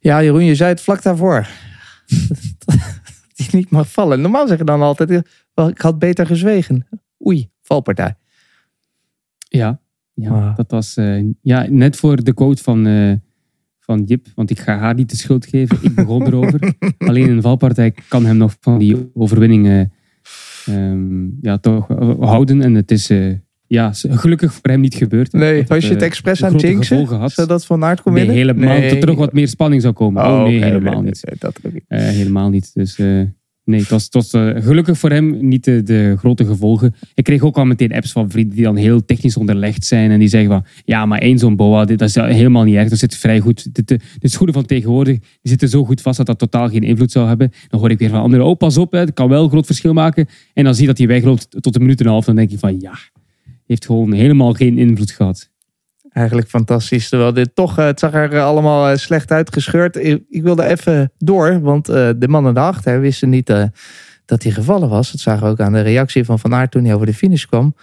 Ja, Jeroen, je zei het vlak daarvoor. dat hij niet mag vallen. Normaal zeggen dan altijd, ik had beter gezwegen. Oei, valpartij. Ja, ja Ah. dat was eh, ja, net voor de quote van, eh, van Jip. Want ik ga haar niet de schuld geven. Ik begon erover. Alleen een valpartij kan hem nog van die overwinning eh, ehm, ja, toch houden. En het is eh, ja, gelukkig voor hem niet gebeurd. Nee, was je het eh, expres aan jinxen? had. Zodat Van Aert kon Nee, winnen? helemaal. Dat er nog wat meer spanning zou komen. Oh, nee, oké, helemaal nee, niet. nee, dat ook niet. Eh, helemaal niet. Dus eh, nee, het was, het was gelukkig voor hem niet de, de grote gevolgen. Ik kreeg ook al meteen apps van vrienden die dan heel technisch onderlegd zijn. En die zeggen van, ja, maar één zo'n boa, dit, dat is helemaal niet erg. Dat zit vrij goed. De, de, de schoenen van tegenwoordig die zitten zo goed vast dat dat totaal geen invloed zou hebben. Dan hoor ik weer van anderen, oh pas op, hè, het kan wel een groot verschil maken. En dan zie je dat hij wegloopt tot een minuut en een half. Dan denk je van, ja, heeft gewoon helemaal geen invloed gehad. Eigenlijk fantastisch. Terwijl dit toch, eh, het zag er allemaal eh, slecht uitgescheurd. Ik, ik wilde even door, want eh, de mannen daarachter wisten niet eh, dat hij gevallen was. Dat zagen we ook aan de reactie van Van Aert toen hij over de finish kwam.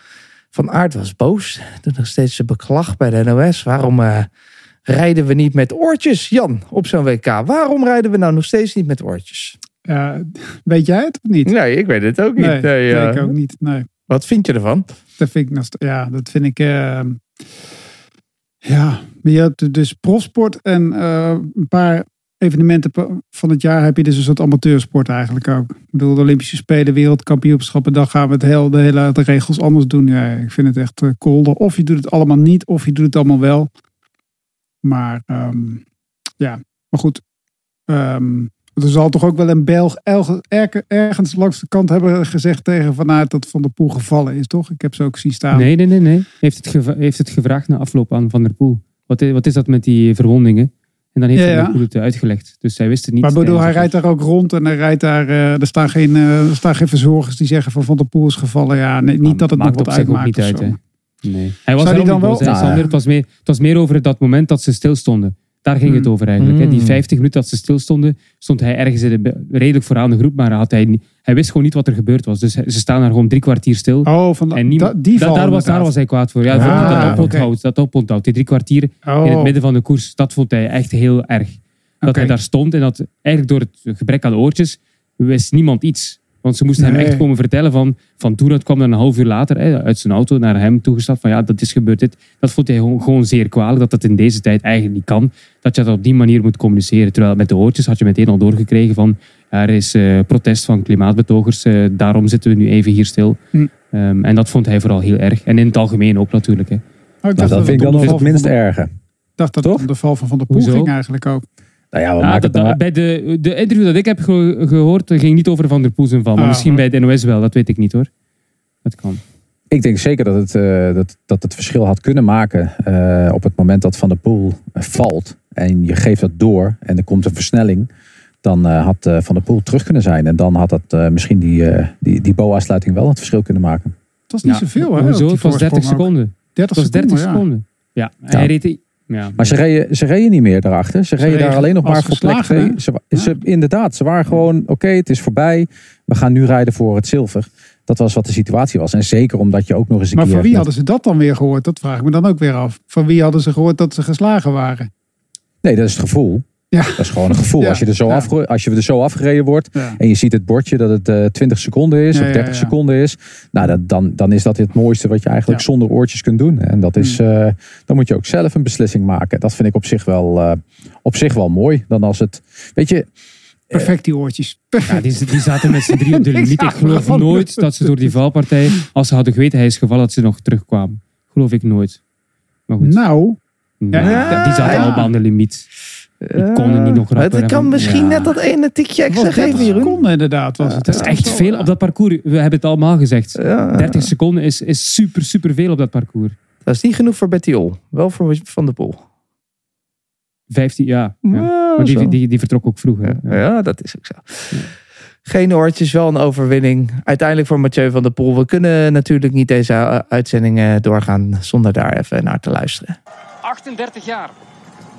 Van Aert was boos. Toen nog steeds zijn beklag bij de NOS. Waarom eh, rijden we niet met oortjes, Jan, op zo'n WK? Waarom rijden we nou nog steeds niet met oortjes? Weet jij het of niet? Nee, ik weet het ook niet. Nee, Nee, nee, eh, ik ook niet. Nee, Wat vind je ervan? Vind ik, ja, dat vind ik, eh, ja, maar je hebt dus profsport en eh, een paar evenementen van het jaar heb je dus een amateursport eigenlijk ook. Ik bedoel, de Olympische Spelen, wereldkampioenschappen, dan gaan we het heel, de hele de regels anders doen. Ja, ik vind het echt eh, cool. Of je doet het allemaal niet, of je doet het allemaal wel. Maar ehm, ja, maar goed. Ehm, Er zal toch ook wel een Belg ergens langs de kant hebben gezegd tegen Van Aert dat Van der Poel gevallen is, toch? Ik heb ze ook zien staan. Nee, nee, nee. nee. Heeft, het heeft het gevraagd na afloop aan Van der Poel. Wat is, wat is dat met die verwondingen? En dan heeft Ja, Van der. Poel het uitgelegd. Dus hij wist het niet. Maar bedoel, hij rijdt daar ook rond en hij rijdt daar, eh, er, staan geen, eh, er staan geen verzorgers die zeggen van Van der Poel is gevallen. Ja, nee, niet dat het nog maakt wat op zich ook uitmaakt. niet uit. Hè. Nee. Hij was Zou daarom dan wel- Nou, ja. Het, was meer, het was meer over dat moment dat ze stilstonden. Daar ging het Hmm. over eigenlijk. Hè. Die Hmm. 50 minuten dat ze stilstonden, stond hij ergens in de, redelijk vooraan de groep. Maar had hij, hij wist gewoon niet wat er gebeurd was. Dus ze staan daar gewoon drie kwartier stil. Oh, van en niemand, die val daar, was, daar was hij kwaad voor. Ja, Ah, dat oponthoud. Dat oponthoud. Die drie kwartier Oh, in het midden van de koers, dat vond hij echt heel erg. Dat hij daar stond en dat eigenlijk door het gebrek aan oortjes wist niemand iets. Want ze moesten hem echt komen vertellen van, van toen het kwam dan een half uur later hè, uit zijn auto naar hem toegestapt van ja, dat is gebeurd dit. Dat vond hij gewoon, gewoon zeer kwalijk, dat dat in deze tijd eigenlijk niet kan. Dat je dat op die manier moet communiceren. Terwijl met de oortjes had je meteen al doorgekregen van er is eh, protest van klimaatbetogers, eh, daarom zitten we nu even hier stil. Hm. Ehm, en dat vond hij vooral heel erg. En in het algemeen ook natuurlijk. Hè. Oh, ik Nou, dat vind ik dan nog het val minst erge. Ik dacht dat Toch? het om de val van Van der Poel Hoezo? ging eigenlijk ook. Nou ja, we Ja, maken dat, het bij de, de interview dat ik heb ge- gehoord, ging niet over Van der Poel zijn val. Maar Ah. misschien bij het NOS wel, dat weet ik niet hoor. Dat kan. Ik denk zeker dat het, eh, dat, dat het verschil had kunnen maken eh, op het moment dat Van der Poel eh, valt. En je geeft dat door en er komt een versnelling. Dan eh, had Van der Poel terug kunnen zijn. En dan had dat eh, misschien die, eh, die, die boa-sluiting wel het verschil kunnen maken. Het was niet Ja, zoveel, hè? Hoezo? die Het was 30 voorsprong ook. seconden. 30 Het was 30 seconden, ja. seconden. Ja, Ja. hij reed... Ja, Maar ze reden, ze reden niet meer daarachter. Ze reden daar alleen nog maar voor plek geslagen, 2. hè? Ze, ze, inderdaad, ze waren gewoon, oké, het is voorbij. We gaan nu rijden voor het zilver. Dat was wat de situatie was. En zeker omdat je ook nog eens een Maar keer... van wie hadden ze dat dan weer gehoord? Dat vraag ik me dan ook weer af. Van wie hadden ze gehoord dat ze geslagen waren? Nee, dat is het gevoel. Ja. Dat is gewoon een gevoel. Ja, Als, je er zo ja. afge- als je er zo afgereden wordt Ja. en je ziet het bordje dat het eh 20 seconden is Ja, of ja, 30 ja. seconden is. Nou, dat, dan, dan is dat het mooiste wat je eigenlijk Ja. Zonder oortjes kunt doen. En dat is, eh, dan moet je ook zelf een beslissing maken. Dat vind ik op zich wel, eh, op zich wel mooi. Dan als het, weet je, Perfect die oortjes. Ja, die, die zaten met z'n drie op de limiet. Ik geloof nooit dat ze door die valpartij, als ze hadden geweten hij is gevallen, dat ze nog terugkwamen. Geloof ik nooit. Maar goed, Nou, nou, ja. die zaten Ja. allemaal aan de limiet. Die konden niet nog Maar rapper. Het kan en- misschien Ja. net dat ene tikje extra 30 geven, Jeroen. seconden inderdaad. Was het. Dat is echt veel op dat parcours. We hebben het allemaal gezegd. Ja. 30 seconden is, is super, super veel op dat parcours. Dat is niet genoeg voor Betty Ol. Wel voor Van der Poel. 15, ja. ja. Ja, Maar die, die, die vertrok ook vroeger. Ja, ja, dat is ook zo. Geen oortjes, wel een overwinning. Uiteindelijk voor Mathieu van der Poel. We kunnen natuurlijk niet deze uitzending doorgaan zonder daar even naar te luisteren. 38 jaar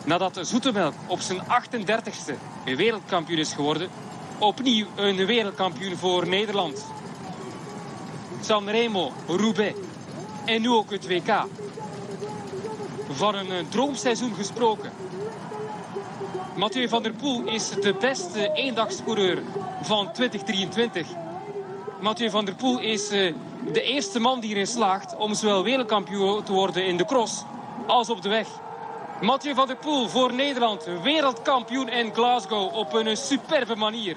nadat Zoetemelk op zijn 38ste wereldkampioen is geworden, opnieuw een wereldkampioen voor Nederland. Sanremo, Roubaix en nu ook het WK. Van een eh, droomseizoen gesproken. Mathieu van der Poel is de beste eendagscoureur van 2023. Mathieu van der Poel is uh, de eerste man die erin slaagt om zowel wereldkampioen te worden in de cross als op de weg. Mathieu van der Poel voor Nederland, wereldkampioen in Glasgow op een superbe manier.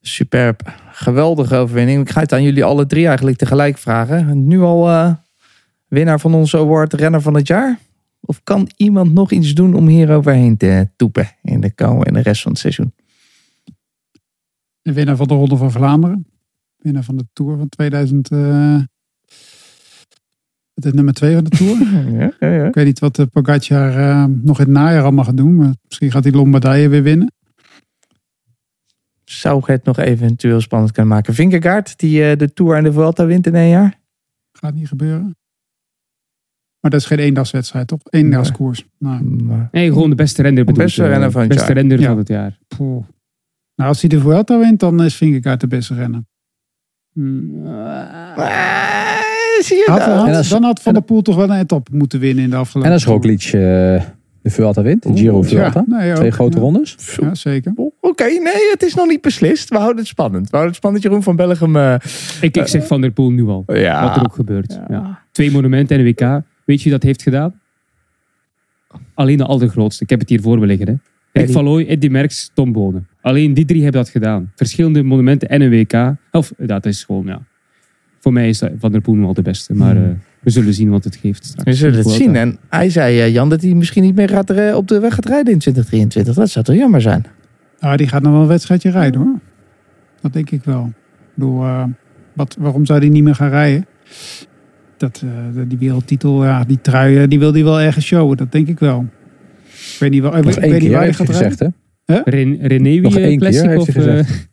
Superb, geweldige overwinning. Ik ga het aan jullie alle drie eigenlijk tegelijk vragen. Nu al uh, winnaar van onze award renner van het jaar? Of kan iemand nog iets doen om hier overheen te toepen in de, in de rest van het seizoen? De winnaar van de Ronde van Vlaanderen. Winnaar van de Tour van 2000. Uh, het is nummer 2 van de Tour. ja, ja, ja. Ik weet niet wat uh, Pogacar uh, nog in het najaar allemaal gaat doen. Maar misschien gaat hij Lombardije weer winnen. Zou het nog eventueel spannend kunnen maken. Vingegaard, die uh, de Tour en de Vuelta wint in één jaar? Gaat niet gebeuren. Maar dat is geen eendagswedstrijd, toch? Eendagskoers. Nee. Maar... nee, gewoon de beste renner. De beste renner van het beste jaar. renner van het jaar. Poeh. Nou, als hij de Vuelta wint, dan is Vingegaard de beste renner. Hmm. Uh, zie je had, dat? had, als, dan had Van der Poel toch wel een etappe moeten winnen in de afgelopen En als Roglic uh, de Vuelta wint, de Giro Vuelta. Ja, nee, Twee ook, grote ja. rondes. Ja, zeker. Oké, okay, nee, het is nog niet beslist. We houden het spannend. We houden het spannend, Jeroen van Bellegem. Uh, ik, ik zeg Van der Poel nu al. Ja. Wat er ook gebeurt. Ja. Ja. Twee monumenten en een WK. Weet je wie dat heeft gedaan? Alleen de allergrootste. Ik heb het hier voor me liggen. Hè. Rick Eddie Merckx, Tom Bonen. Alleen die drie hebben dat gedaan. Verschillende monumenten en een WK. Of, dat is gewoon, ja. Voor mij is Van der Poel nu al de beste. Maar uh, we zullen zien wat het geeft straks. We zullen het zien. En hij zei, uh, Jan, dat hij misschien niet meer gaat, uh, op de weg gaat rijden in 2023. Dat zou toch jammer zijn? Ah, die gaat nog wel een wedstrijdje rijden hoor. Dat denk ik wel. Ik bedoel, eh, wat, waarom zou die niet meer gaan rijden? Dat, eh, die wereldtitel, ja, die trui, eh, die wil die wel ergens showen. Dat denk ik wel. Ik weet niet, wel, ik Nog weet één niet keer waar hij heeft hij gaat gezegd, rijden. hè? Ren- René Nog wie één eh, keer, of hij eh, gezegd.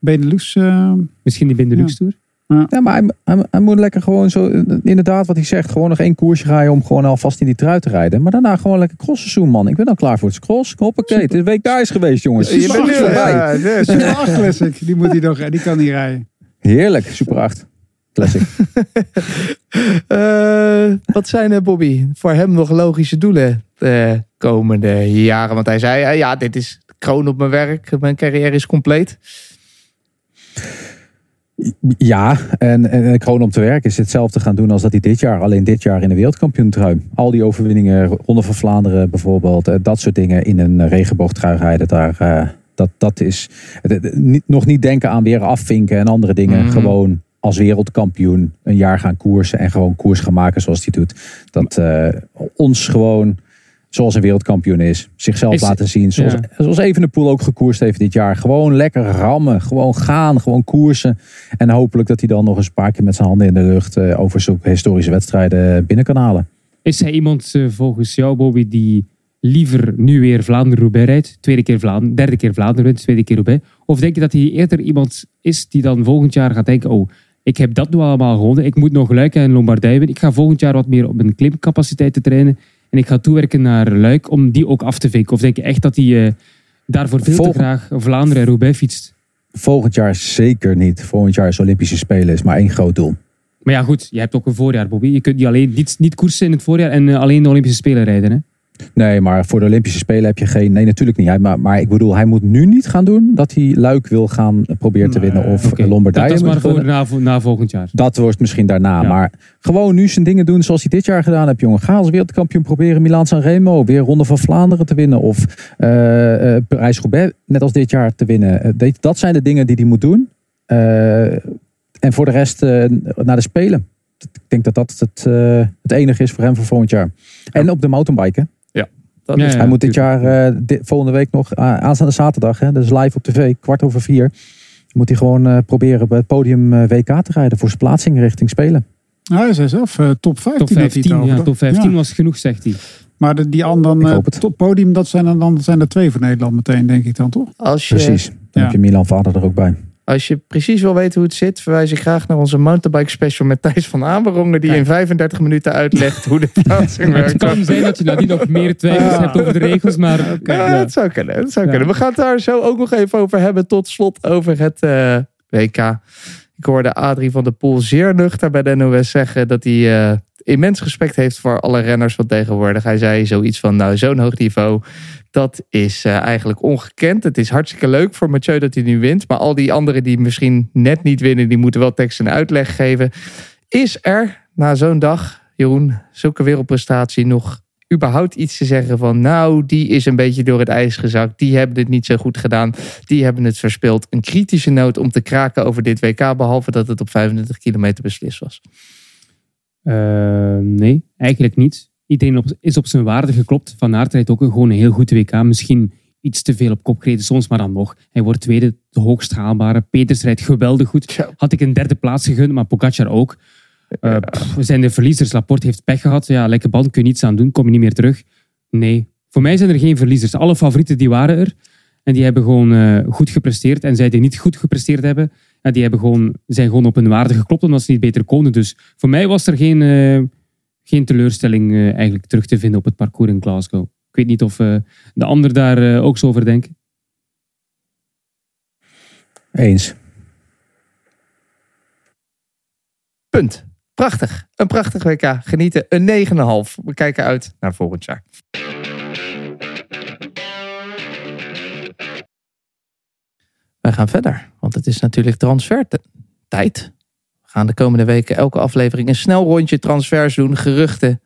Benelux. eh, misschien die Benelux Tour? Ja, maar hij, hij, hij moet lekker gewoon zo, inderdaad wat hij zegt, gewoon nog één koersje rijden om gewoon alvast in die trui te rijden. Maar daarna gewoon lekker crossseizoen, man. Ik ben al klaar voor het cross. Hoppakee, het is WK is geweest, jongens. Je bent nu voorbij. ja, Super 8 Classic. Die moet hij nog, die kan niet rijden. Heerlijk, Super 8. Classic. Eh, wat zijn er, Bobby, voor hem nog logische doelen de komende jaren? Want hij zei, eh, ja, dit is de kroon op mijn werk. Mijn carrière is compleet. Ja, en, en, gewoon om te werken is hetzelfde gaan doen als dat hij dit jaar. Alleen dit jaar in de wereldkampioentrui. Al die overwinningen, Ronde van Vlaanderen bijvoorbeeld. eh, Dat soort dingen in een eh, regenboogtrui rijden. Daar, eh, dat, dat is niet, nog niet denken aan weer afvinken en andere dingen. Mhm. Gewoon als wereldkampioen een jaar gaan koersen. En gewoon koers gaan maken zoals hij doet. Dat ons gewoon zoals een wereldkampioen is. Zichzelf Is- laten zien. Zoals, ja. zoals Evenepoel ook gekoerst heeft dit jaar. Gewoon lekker rammen. Gewoon gaan. Gewoon koersen. En hopelijk dat hij dan nog eens een paar keer met zijn handen in de lucht eh, over zulke historische wedstrijden binnen kan halen. Is hij iemand eh, volgens jou, Bobby, die liever nu weer Vlaanderen-Roubaix rijdt? Tweede keer Vlaanderen, derde keer Vlaanderen wint, tweede keer Roubaix? Of denk je dat hij eerder iemand is die dan volgend jaar gaat denken... Oh, ik heb dat nu allemaal gewonnen. Ik moet nog Luik en Lombardij winnen. Ik ga volgend jaar wat meer op mijn klimcapaciteit te trainen. En ik ga toewerken naar Luik om die ook af te vinken. Of denk je echt dat hij eh, daarvoor veel te graag Vlaanderen en Roubaix fietst? Volgend jaar zeker niet. Volgend jaar is Olympische Spelen is maar één groot doel. Maar ja, goed. Je hebt ook een voorjaar, Bobby. Je kunt niet, alleen, niet, niet koersen in het voorjaar en eh, alleen de Olympische Spelen rijden. Hè? Nee, maar voor de Olympische Spelen heb je geen... Nee, natuurlijk niet. Hij- Maar, maar ik bedoel, hij moet nu niet gaan doen dat hij Luik wil gaan proberen te winnen. Of Oké. Lombardije Dat is maar winnen. na, na volgend jaar. Dat wordt misschien daarna. Ja. Maar gewoon nu zijn dingen doen zoals hij dit jaar gedaan heeft, jongen. Ga als wereldkampioen proberen Milaan San Remo. Weer Ronde van Vlaanderen te winnen. Of eh eh, Parijs-Roubaix net als dit jaar te winnen. Eh, dat zijn de dingen die hij moet doen. En voor de rest naar de Spelen. Ik denk dat dat het, het enige is voor hem voor volgend jaar. En op de mountainbiken. Dat Ja, is, ja. hij moet dit tuurlijk. jaar, eh, dit- volgende week nog, eh, aanstaande zaterdag, hè, dus live op tv, kwart over vier. Moet hij gewoon eh, proberen bij het podium WK te rijden voor zijn plaatsing richting Spelen. Nou, hij zei zelf top 15. Top dat hij het 15, ja, top 15 Ja. was genoeg, zegt hij. Maar de, die het. top podium, dat zijn er, dan zijn er twee voor Nederland meteen, denk ik dan toch? als, je, Precies. Dan Ja. heb je Milan Vader er ook bij. Als je precies wil weten hoe het zit, verwijs ik graag naar onze mountainbike special met Thijs van Amerongen, die in 35 minuten uitlegt hoe de plaatsing Het werkt. kan zijn dat je nadien nog meer twijfels Ja. hebt over de regels, maar Ja, dat zou kunnen. Dat zou Ja. kunnen. We gaan het daar zo ook nog even over hebben. Tot slot over het eh, WK. Ik hoorde Adrie van der Poel zeer nuchter bij de NOS zeggen dat hij eh, immens respect heeft voor alle renners van tegenwoordig. Hij zei zoiets van, nou zo'n hoog niveau, dat is eh, eigenlijk ongekend. Het is hartstikke leuk voor Mathieu dat hij nu wint. Maar al die anderen die misschien net niet winnen, die moeten wel tekst en uitleg geven. Is er na zo'n dag, Jeroen, zulke wereldprestatie nog überhaupt iets te zeggen van... nou, die is een beetje door het ijs gezakt. Die hebben het niet zo goed gedaan. Die hebben het verspeeld. Een kritische noot om te kraken over dit WK... behalve dat het op 35 kilometer beslist was. eh, nee, eigenlijk niet. Iedereen op- is op zijn waarde geklopt. Van Aert rijdt ook een, gewoon een heel goed WK. Misschien iets te veel op kop gereden soms, maar dan nog. Hij wordt tweede, de hoogst haalbare. Peters rijdt geweldig goed. Had ik een derde plaats gegund, maar Pogacar ook. Eh, pff, we zijn de verliezers. Laporte heeft pech gehad. Ja, lekker band, kun je niets aan doen. Kom je niet meer terug. Nee, voor mij zijn er geen verliezers. Alle favorieten die waren er. En die hebben gewoon eh, goed gepresteerd. En zij die niet goed gepresteerd hebben, ja, die hebben gewoon, zijn gewoon op hun waarde geklopt omdat ze niet beter konden. Dus voor mij was er geen, eh, geen teleurstelling eh, eigenlijk terug te vinden op het parcours in Glasgow. Ik weet niet of eh, de anderen daar eh, ook zo over denken. Eens. Punt. Prachtig. Een prachtig WK. Genieten. Een 9,5. We kijken uit naar volgend jaar. We gaan verder. Want het is natuurlijk transfertijd. We gaan de komende weken elke aflevering een snel rondje transfers doen. Geruchten.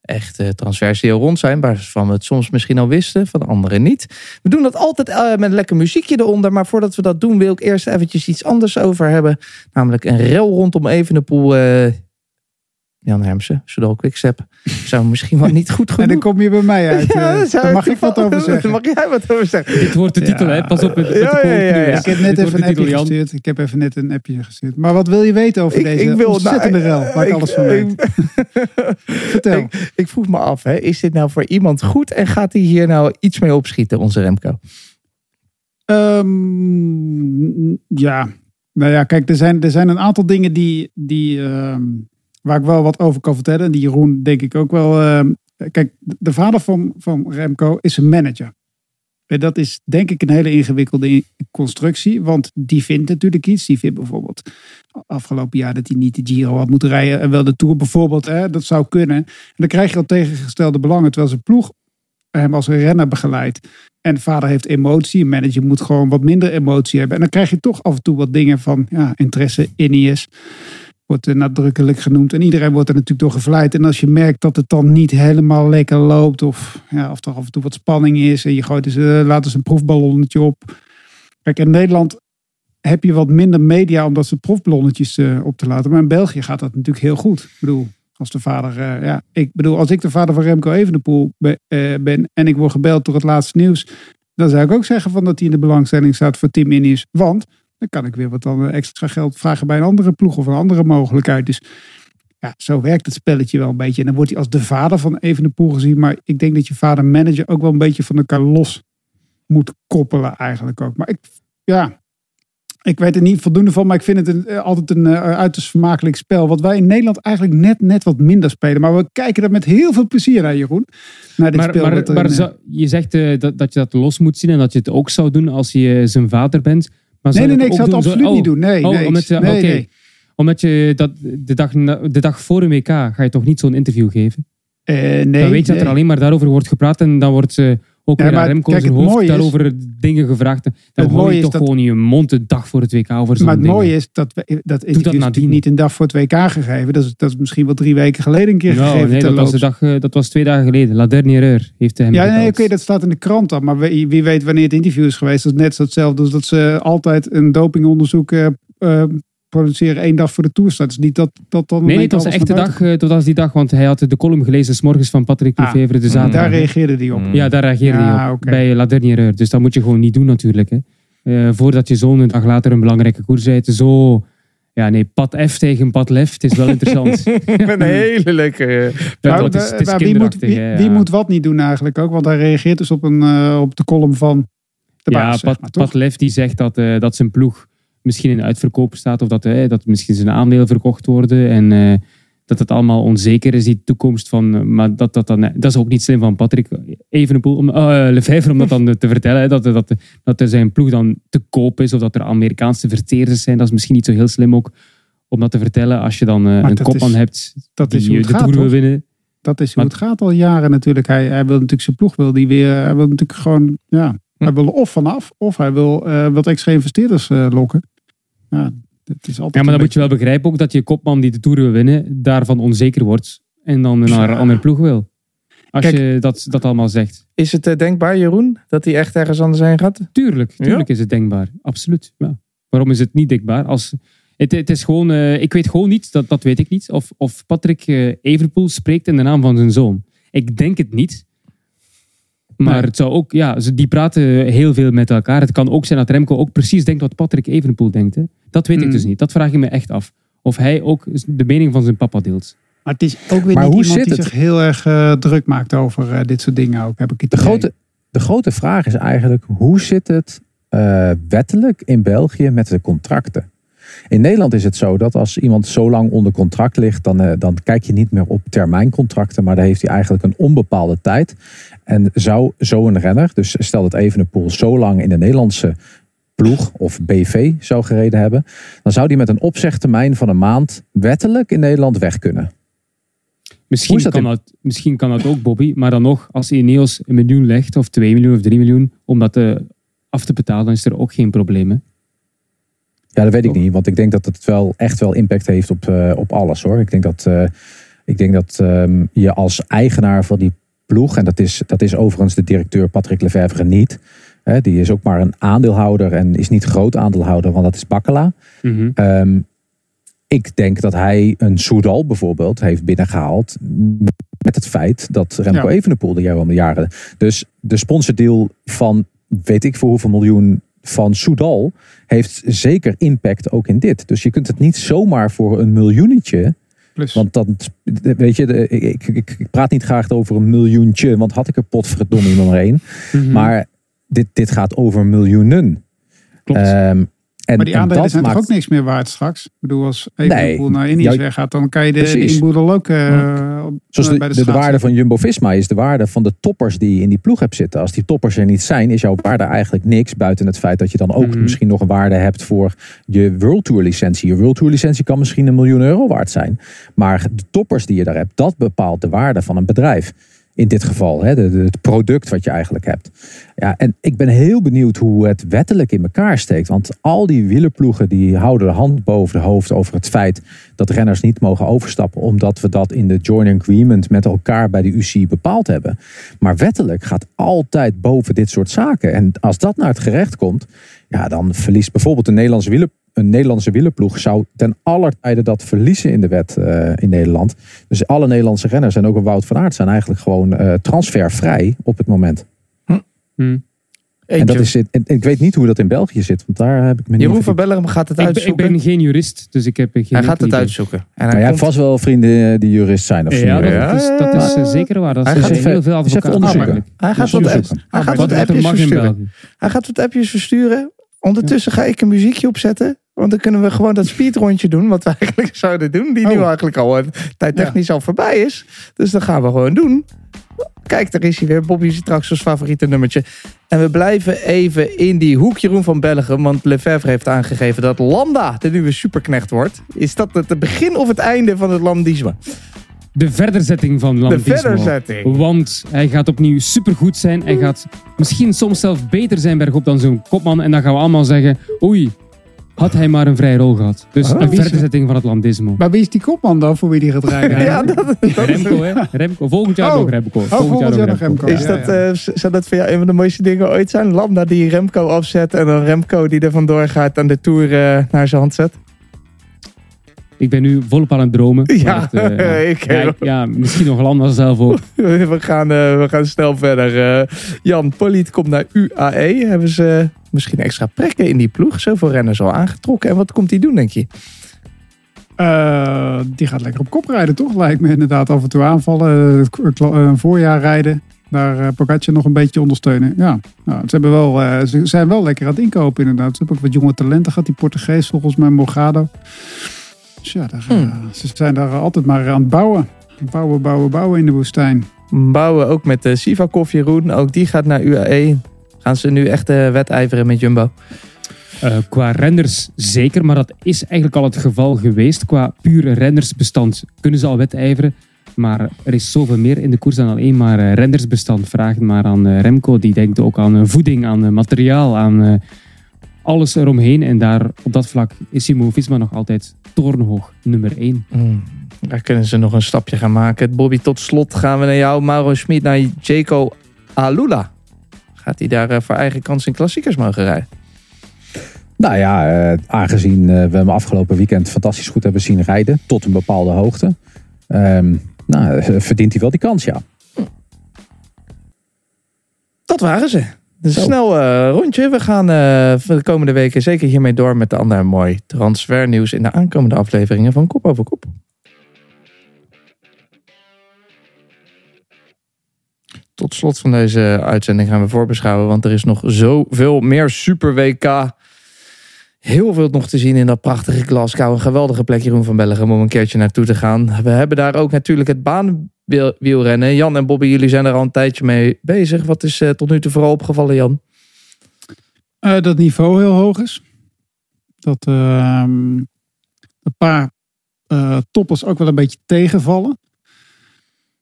Echte transfers die al rond zijn. Waarvan we het soms misschien al wisten. Van anderen niet. We doen dat altijd eh, met lekker muziekje eronder. Maar voordat we dat doen wil ik eerst eventjes iets anders over hebben. Namelijk een rel rondom Evenepoel. eh Jan Hermsen, Soudal Quickstep, zou misschien wel niet goed En genoeg... dan kom je bij mij uit. Ja, eh, dan mag ik wat over zeggen. Mag jij wat over zeggen. Dit wordt de titel, Ja. hè? Pas op met, met de Ja, Ik heb net even een appje Jan. gestuurd. Ik heb even net een appje gestuurd. Maar wat wil je weten over Ik- deze ik wil- ontzettende nou, rel? Waar ik ik- alles van weet. ik- Vertel. Ik, ik vroeg me af, hè, is dit nou voor iemand goed en gaat hij hier nou iets mee opschieten, onze Remco? Ehm, ja, nou ja, kijk, er zijn, er zijn een aantal dingen die, die, ehm, waar ik wel wat over kan vertellen. En die Jeroen denk ik ook wel. ehm, kijk, de vader van, van Remco is een manager. En dat is denk ik een hele ingewikkelde in- constructie. Want die vindt natuurlijk iets. Die vindt bijvoorbeeld afgelopen jaar dat hij niet de Giro had moeten rijden. En wel de Tour bijvoorbeeld. Hè, dat zou kunnen. En dan krijg je al tegengestelde belangen. Terwijl zijn ploeg hem als een renner begeleidt. En de vader heeft emotie. Een manager moet gewoon wat minder emotie hebben. En dan krijg je toch af en toe wat dingen van ja, interesse, Ineos. Wordt eh, nadrukkelijk genoemd. En iedereen wordt er natuurlijk door gevleid. En als je merkt dat het dan niet helemaal lekker loopt. Of, ja, of er af en toe wat spanning is. En je gooit eens, eh, laat eens een proefballonnetje op. Kijk, in Nederland heb je wat minder media om dat soort proefballonnetjes eh, op te laten. Maar in België gaat dat natuurlijk heel goed. Ik bedoel, als de vader, ja, ik bedoel, als ik de vader van Remco Evenepoel be- ben en ik word gebeld door het laatste nieuws, dan zou ik ook zeggen van dat hij in de belangstelling staat voor Team Ineos. Want dan kan ik weer wat dan eh, extra geld vragen bij een andere ploeg of een andere mogelijkheid. Dus ja, zo werkt het spelletje wel een beetje. En dan wordt hij als de vader van Evenepoel gezien. Maar ik denk dat je vader manager ook wel een beetje van elkaar los moet koppelen eigenlijk ook. Maar ik, ja, ik weet er niet voldoende van, maar ik vind het een, eh, altijd een eh, uiterst vermakelijk spel. Wat wij in Nederland eigenlijk net, net wat minder spelen. Maar we kijken er met heel veel plezier naar, Jeroen. Naar dit Maar, spel. maar, in, je zegt dat, dat je dat los moet zien en dat je het ook zou doen als je zijn vader bent. Maar nee, nee, ik zou het zo- absoluut oh, niet doen. Nee, oh, nee, omdat je, nee. Omdat je dat, de, dag, de dag voor een WK ga je toch niet zo'n interview geven? Eh, nee, dan weet je dat er alleen maar daarover wordt gepraat en dan wordt eh, ook Ja, maar Remco kijk, zijn het hoofd daarover dingen gevraagd. Dan Het mooie je toch dat- gewoon je mond de dag voor het WK over zo'n Maar het dingen. mooie is dat we, dat is nadien. natuurlijk niet een dag voor het WK gegeven. Dat is, dat is misschien wel drie weken geleden een keer Nou, gegeven. nee, dat was, de dag, eh, dat was twee dagen geleden. La dernière heeft hem Ja, nee, oké, dat staat in de krant dan. Maar wie, wie weet wanneer het interview is geweest. Dat is net zo hetzelfde als dat ze altijd een dopingonderzoek eh, eh, produceren één dag voor de Tour. Dat is niet dat, dat dan... Nee, het was echte naar dag. eh, Het was die dag, want hij had de column gelezen 's morgens van Patrick Ah, Lefevre de komt. zaterdag. Daar reageerde hij op. Ja, daar reageerde Ja, hij op. Bij La Dernière Heure. Dus dat moet je gewoon niet doen natuurlijk. Hè. Eh, voordat je zo'n dag later een belangrijke koers rijdt. Zo... Ja, nee, pad F tegen pad lef. Het is wel interessant. een hele leuke... Ja, Nou, het is, het is maar wie, moet, wie, moet wat niet doen eigenlijk ook? Want hij reageert dus op, een, eh, op de column van de ja, baas, zeg Pat, maar? Pat Lef die zegt dat, eh, dat zijn ploeg misschien in uitverkoop staat. Of dat, dat misschien zijn aandelen verkocht worden. En eh, dat het allemaal onzeker is, die toekomst. Van, eh, maar dat, dat, dan, dat is ook niet slim van Patrick Evenepoel, om, uh, om dat dan te vertellen. Hè, dat, dat, dat er zijn ploeg dan te koop is. Of dat er Amerikaanse verteerders zijn. Dat is misschien niet zo heel slim ook om dat te vertellen. Als je dan een kopman is- hebt dat is die hoe eh, het de gaat, Tour wil winnen. Dat is hoe Maar- het gaat al jaren natuurlijk. Hij, hij wil natuurlijk zijn ploeg wil die weer. Hij wil natuurlijk gewoon. Ja, hij wil er of vanaf. Of hij wil eh, wat extra investeerders lokken. Ja, het is altijd Ja, maar dan moet je wel begrijpen ook dat je kopman die de Tour wil winnen, daarvan onzeker wordt en dan naar een andere ploeg wil. Als Kijk- je dat, dat allemaal zegt. Is het eh, denkbaar, Jeroen, dat hij echt ergens anders heen gaat? Tuurlijk, tuurlijk is het denkbaar. Absoluut. Ja. Waarom is het niet denkbaar? Als, het, het is gewoon, eh, ik weet gewoon niet, dat, dat weet ik niet, of, of Patrick eh Everpoel spreekt in de naam van zijn zoon. Ik denk het niet. Maar Nee. het zou ook, ja, ze- die praten heel veel met elkaar. Het kan ook zijn dat Remco ook precies denkt wat Patrick Evenepoel denkt. Hè. Dat weet ik Mm. dus niet. Dat vraag ik me echt af. Of hij ook de mening van zijn papa deelt. Maar het is ook weer Maar niet hoe iemand zit die het? zich heel erg eh, druk maakt over eh, dit soort dingen ook. Heb ik het De idee. grote, de grote vraag is eigenlijk, hoe zit het eh, wettelijk in België met de contracten? In Nederland is het zo dat als iemand zo lang onder contract ligt, dan, eh, dan kijk je niet meer op termijncontracten, maar dan heeft hij eigenlijk een onbepaalde tijd. En zou zo'n renner, dus stel dat Evenepoel zo lang in de Nederlandse ploeg of BV zou gereden hebben, dan zou die met een opzegtermijn van een maand wettelijk in Nederland weg kunnen. Misschien dat kan, in- dat, misschien kan dat ook, Bobby. Maar dan nog, als Ineos een miljoen legt, of 2 miljoen of 3 miljoen, om dat eh, af te betalen, dan is er ook geen probleem. Hè? Ja, dat weet ik niet. Want ik denk dat het wel echt wel impact heeft op, eh, op alles hoor. Ik denk dat, eh, ik denk dat ehm, je als eigenaar van die ploeg, en dat is, dat is overigens de directeur Patrick Lefevre niet. Hè, die is ook maar een aandeelhouder en is niet groot aandeelhouder, want dat is Bakkela. Mhm. Ehm, ik denk dat hij een Soudal bijvoorbeeld heeft binnengehaald. Met het feit dat Remco Ja. Evenepoel de jaren jaren. Dus de sponsordeal van weet ik voor hoeveel miljoen van Soudal heeft zeker impact ook in dit. Dus je kunt het niet zomaar voor een miljoenetje. Plus. Want dan, weet je, de- ik, ik, ik, praat niet graag over een miljoentje. Want had ik er potverdomme maar één. Mhm. Maar dit, dit gaat over miljoenen. Klopt. Ehm, en, maar die en aandelen zijn maakt, toch ook niks meer waard straks? Ik bedoel, als Evenepoel Nee. naar Indië Ja, weggaat, dan kan je de, inboedel ook eh, op- Zoals eh, de, bij de, de, de straat waarde van Jumbo-Visma is de waarde van de toppers die in die ploeg hebt zitten. Als die toppers er niet zijn, is jouw waarde eigenlijk niks. Buiten het feit dat je dan ook Mhm. misschien nog een waarde hebt voor je World Tour licentie. Je World Tour licentie kan misschien een miljoen euro waard zijn. Maar de toppers die je daar hebt, dat bepaalt de waarde van een bedrijf. In dit geval, hè, de, de- het product wat je eigenlijk hebt. Ja, en ik ben heel benieuwd hoe het wettelijk in elkaar steekt. Want al die wielerploegen die houden de hand boven de hoofd over het feit dat renners niet mogen overstappen. Omdat we dat in de joint agreement met elkaar bij de UCI bepaald hebben. Maar wettelijk gaat altijd boven dit soort zaken. En als dat naar het gerecht komt, ja, dan verliest bijvoorbeeld een Nederlandse wieler. Een Nederlandse wielerploeg zou ten aller tijde dat verliezen in de wet eh, in Nederland. Dus alle Nederlandse renners en ook een Wout van Aert zijn eigenlijk gewoon eh, transfervrij op het moment. Hm. En dat is, en ik weet niet hoe dat in België zit, want daar heb ik me niet Jeroen van Bellegem gaat het Ik, ben, ik uitzoeken. ben geen jurist, dus ik heb geen hij gaat het uitzoeken. En Maar hij jij hebt vast wel vrienden die jurist zijn of zo. Ja, dat, is, dat is eh, ja. zeker waar. Dat Hij zijn gaat even- heel veel advocaten. onderzoeken. hij gaat wat, hij gaat appjes versturen. België. Hij gaat wat appjes versturen. Ondertussen ga ik een muziekje opzetten. Want dan kunnen we gewoon dat speedrondje doen. Wat we eigenlijk zouden doen. Die nu Oh. eigenlijk al eh, tijdtechnisch al voorbij is. Dus dat gaan we gewoon doen. Kijk, daar is hij weer. Bobby Traxels favoriete nummertje. En we blijven even in die hoek Jeroen van Bellegem. Want Lefebvre heeft aangegeven dat Landa de nieuwe superknecht wordt. Is dat het begin of het einde van het landisme? De verderzetting van De Landismo. verderzetting. Want hij gaat opnieuw supergoed zijn. Hij gaat misschien soms zelf beter zijn bergop dan zo'n kopman. En dan gaan we allemaal zeggen, oei, had hij maar een vrije rol gehad. Dus Oh. een verderzetting van het Landismo. Maar wie is die kopman dan voor wie die gaat rijden? Ja, dat, dat Remco, hè? Remco. Volgend jaar Oh. nog Remco. Oh, volgend jaar nog Remco. Is Ja, dat, ja. eh, zou dat voor jou een van de mooiste dingen ooit zijn? Lambda die Remco afzet en dan Remco die er vandoor gaat en de Tour eh, naar zijn hand zet? Ik ben nu volop aan het dromen. Ja, eh, ik ja, misschien nog Landa zelf ook. we, gaan, eh, we gaan snel verder. Eh, Jan, Poliet komt naar UAE. Hebben ze misschien extra prekken in die ploeg? Zoveel renners al aangetrokken. En wat komt hij doen, denk je? Eh, die gaat lekker op kop rijden, toch? Lijkt me inderdaad af en toe aanvallen. voorjaar rijden. Daar Pogacar nog een beetje ondersteunen. Ja, nou, ze, hebben wel, eh, ze zijn wel lekker aan het inkopen inderdaad. Ze hebben ook wat jonge talenten gehad. Die Portugees volgens mij Morgado. Dus ja, daar, eh, Hmm. ze zijn daar altijd maar aan het bouwen. Bouwen, bouwen, bouwen in de woestijn. Bouwen ook met de Sivakov Jeroen. Ook die gaat naar UAE. Gaan ze nu echt eh, wedijveren met Jumbo? Eh, qua renders zeker, maar dat is eigenlijk al het geval geweest. Qua pure rendersbestand kunnen ze al wedijveren. Maar er is zoveel meer in de koers dan alleen maar eh, rendersbestand. Vraag het maar aan eh, Remco. Die denkt ook aan eh, voeding, aan eh, materiaal, aan eh, alles eromheen. En daar, op dat vlak is Simo Visma nog altijd torenhoog nummer 1. Hmm, Daar kunnen ze nog een stapje gaan maken. Bobby, tot slot gaan we naar jou. Mauro Schmid naar Jaco Alula. Gaat hij daar eh, voor eigen kans in klassiekers mogen rijden? Nou ja, eh, aangezien eh, we hem afgelopen weekend fantastisch goed hebben zien rijden. Tot een bepaalde hoogte. ehm, nou, verdient hij wel die kans, ja. Dat waren ze. Dus snel eh, rondje. We gaan voor de komende weken zeker hiermee door met de andere mooi transfernieuws in de aankomende afleveringen van Kop over Kop. Tot slot van deze uitzending gaan we voorbeschouwen, want er is nog zoveel meer Super WK. Heel veel nog te zien in dat prachtige Glasgow. Een geweldige plek, Jeroen van Bellegem, om een keertje naartoe te gaan. We hebben daar ook natuurlijk het baanwielrennen. Jan en Bobby, jullie zijn er al een tijdje mee bezig. Wat is eh, tot nu toe vooral opgevallen, Jan? Eh, dat niveau heel hoog is. Dat ehm, een paar eh, toppers ook wel een beetje tegenvallen.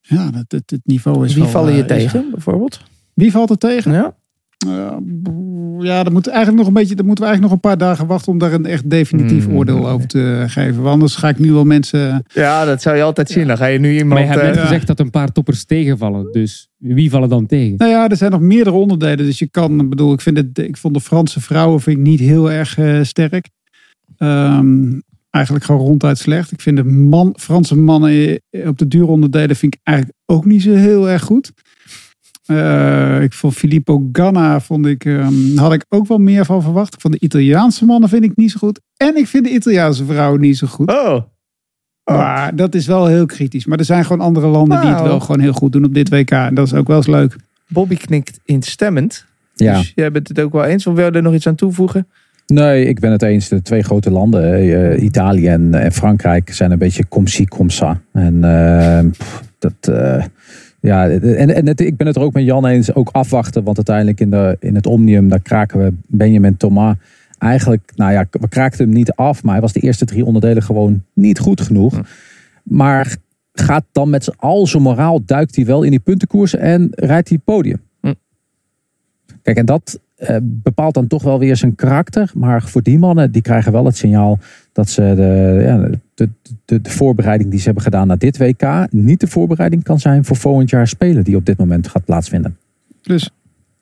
Ja, dat, het, het niveau is Wie wel, vallen je tegen, bijvoorbeeld? Wie valt er tegen? Ja. Eh, ja, dat moet eigenlijk nog een beetje. Dan moeten we eigenlijk nog een paar dagen wachten om daar een echt definitief Hmm. oordeel over te geven. Want anders ga ik nu wel mensen. ja, dat zou je altijd zien. Dan ga je nu Maar iemand... je hebt net eh, gezegd dat een paar toppers tegenvallen. Dus wie vallen dan tegen? Nou ja, er zijn nog meerdere onderdelen. Dus je kan, ik bedoel, ik, vind het, ik vond de Franse vrouwen vind ik niet heel erg eh, sterk. Ehm, eigenlijk gewoon ronduit slecht. Ik vind de man, Franse mannen op de duuronderdelen vind ik eigenlijk ook niet zo heel erg goed. Eh, ik vond Filippo Ganna vond ik, ehm, had ik ook wel meer van verwacht. Ik vond de Italiaanse mannen vind ik niet zo goed. En ik vind de Italiaanse vrouwen niet zo goed. Oh. Maar dat is wel heel kritisch. Maar er zijn gewoon andere landen die het wel gewoon heel goed doen op dit WK. En dat is ook wel eens leuk. Bobby knikt instemmend. Ja. Dus jij bent het ook wel eens. Of wil je er nog iets aan toevoegen? Nee, ik ben het eens. De twee grote landen, eh, Italië en, en Frankrijk, zijn een beetje comme-ci, comme-ça. En eh, pff, dat... ja, en, en het, ik ben het er ook met Jan eens. Ook afwachten, want uiteindelijk in, de, in het Omnium, daar kraken we Benjamin Thomas. Eigenlijk, nou ja, we kraakten hem niet af, maar hij was de eerste drie onderdelen gewoon niet goed genoeg. Maar gaat dan met al zijn moraal, duikt hij wel in die puntenkoers en rijdt hij het podium. Hm. Kijk, en dat eh, bepaalt dan toch wel weer zijn karakter. Maar voor die mannen, die krijgen wel het signaal dat ze de, ja, de, de, de voorbereiding die ze hebben gedaan naar dit WK niet de voorbereiding kan zijn voor volgend jaar spelen die op dit moment gaat plaatsvinden. Dus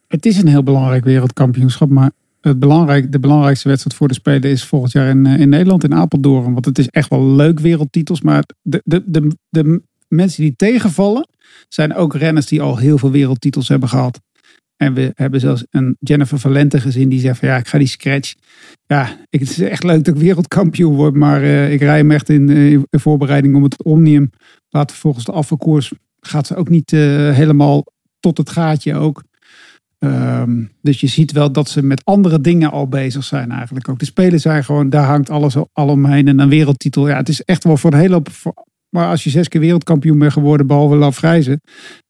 het is een heel belangrijk wereldkampioenschap. Maar het belangrijk, de belangrijkste wedstrijd voor de Spelen is volgend jaar in, eh, in Nederland, in Apeldoorn. Want het is echt wel leuk wereldtitels. Maar de, de, de, de mensen die tegenvallen, zijn ook renners die al heel veel wereldtitels hebben gehad. En we hebben zelfs een Jennifer Valente gezien die zegt van ja, ik ga die scratch. Ja, het is echt leuk dat ik wereldkampioen word. Maar eh, ik rij hem echt in, eh, in voorbereiding om het Omnium. Later volgens de afvalkoers gaat ze ook niet eh, helemaal tot het gaatje ook. Ehm, dus je ziet wel dat ze met andere dingen al bezig zijn eigenlijk ook. De spelen zijn gewoon, daar hangt alles al omheen. En een wereldtitel, ja, het is echt wel voor een hele hoop... voor- maar als je zes keer wereldkampioen bent geworden, behalve Lafrijzen,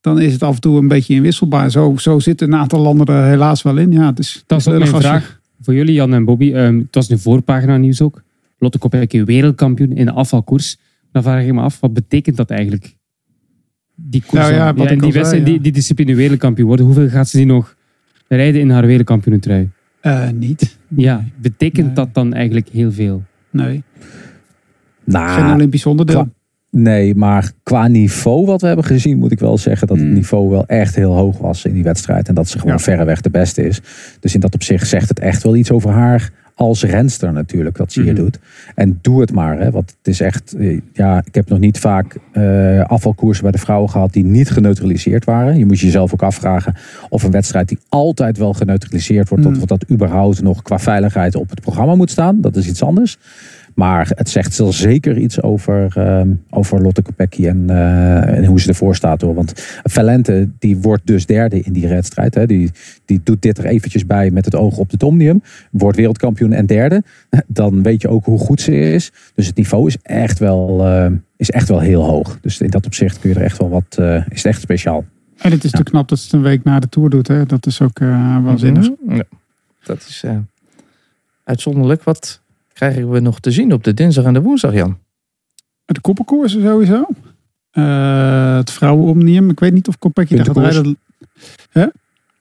dan is het af en toe een beetje inwisselbaar. Zo, zo zitten een aantal landen er helaas wel in. Ja, het is, Dat is ook mijn vraag voor jullie, Jan en Bobby. Ehm, het was nu voorpagina nieuws ook. Lotte Kopecky wereldkampioen in de afvalkoers. Dan vraag ik me af, wat betekent dat eigenlijk? Die koers Nou ja, en die, zei, wedstrijd, ja. die, die discipline wereldkampioen worden. Hoeveel gaat ze die nog rijden in haar wereldkampioenentrui? Eh, niet. Ja, betekent Nee. dat dan eigenlijk heel veel? Nee, Nou, geen Olympisch onderdeel. Nee, maar qua niveau wat we hebben gezien, moet ik wel zeggen dat het Mm. niveau wel echt heel hoog was in die wedstrijd. En dat ze gewoon Ja. verreweg de beste is. Dus in dat opzicht zegt het echt wel iets over haar als renster natuurlijk, wat ze hier Mhm. doet. En doe het maar, hè, want het is echt, eh, ja, ik heb nog niet vaak eh, afvalkoersen bij de vrouwen gehad die niet geneutraliseerd waren. Je moet jezelf ook afvragen of een wedstrijd die altijd wel geneutraliseerd wordt, Mm. of dat überhaupt nog qua veiligheid op het programma moet staan. Dat is iets anders. Maar het zegt wel zeker iets over, ehm, over Lotte Kopecky en, eh, en hoe ze ervoor staat. Hoor. Want Valente die wordt dus derde in die wedstrijd. Hè. Die, die doet dit er eventjes bij met het oog op het Omnium. Wordt wereldkampioen en derde. Dan weet je ook hoe goed ze is. Dus het niveau is echt wel, eh, is echt wel heel hoog. Dus in dat opzicht kun je er echt wel wat... eh, is het echt speciaal. En het is natuurlijk knap dat ze het een week na de Tour doet. Hè? Dat is ook eh waanzinnig. Mhm. Ja. Dat is eh, uitzonderlijk. Wat krijgen we nog te zien op de dinsdag en de woensdag, Jan? De koppenkoersen sowieso. Eh, het vrouwenomnium. Ik weet niet of Kopecky daar gaat rijden.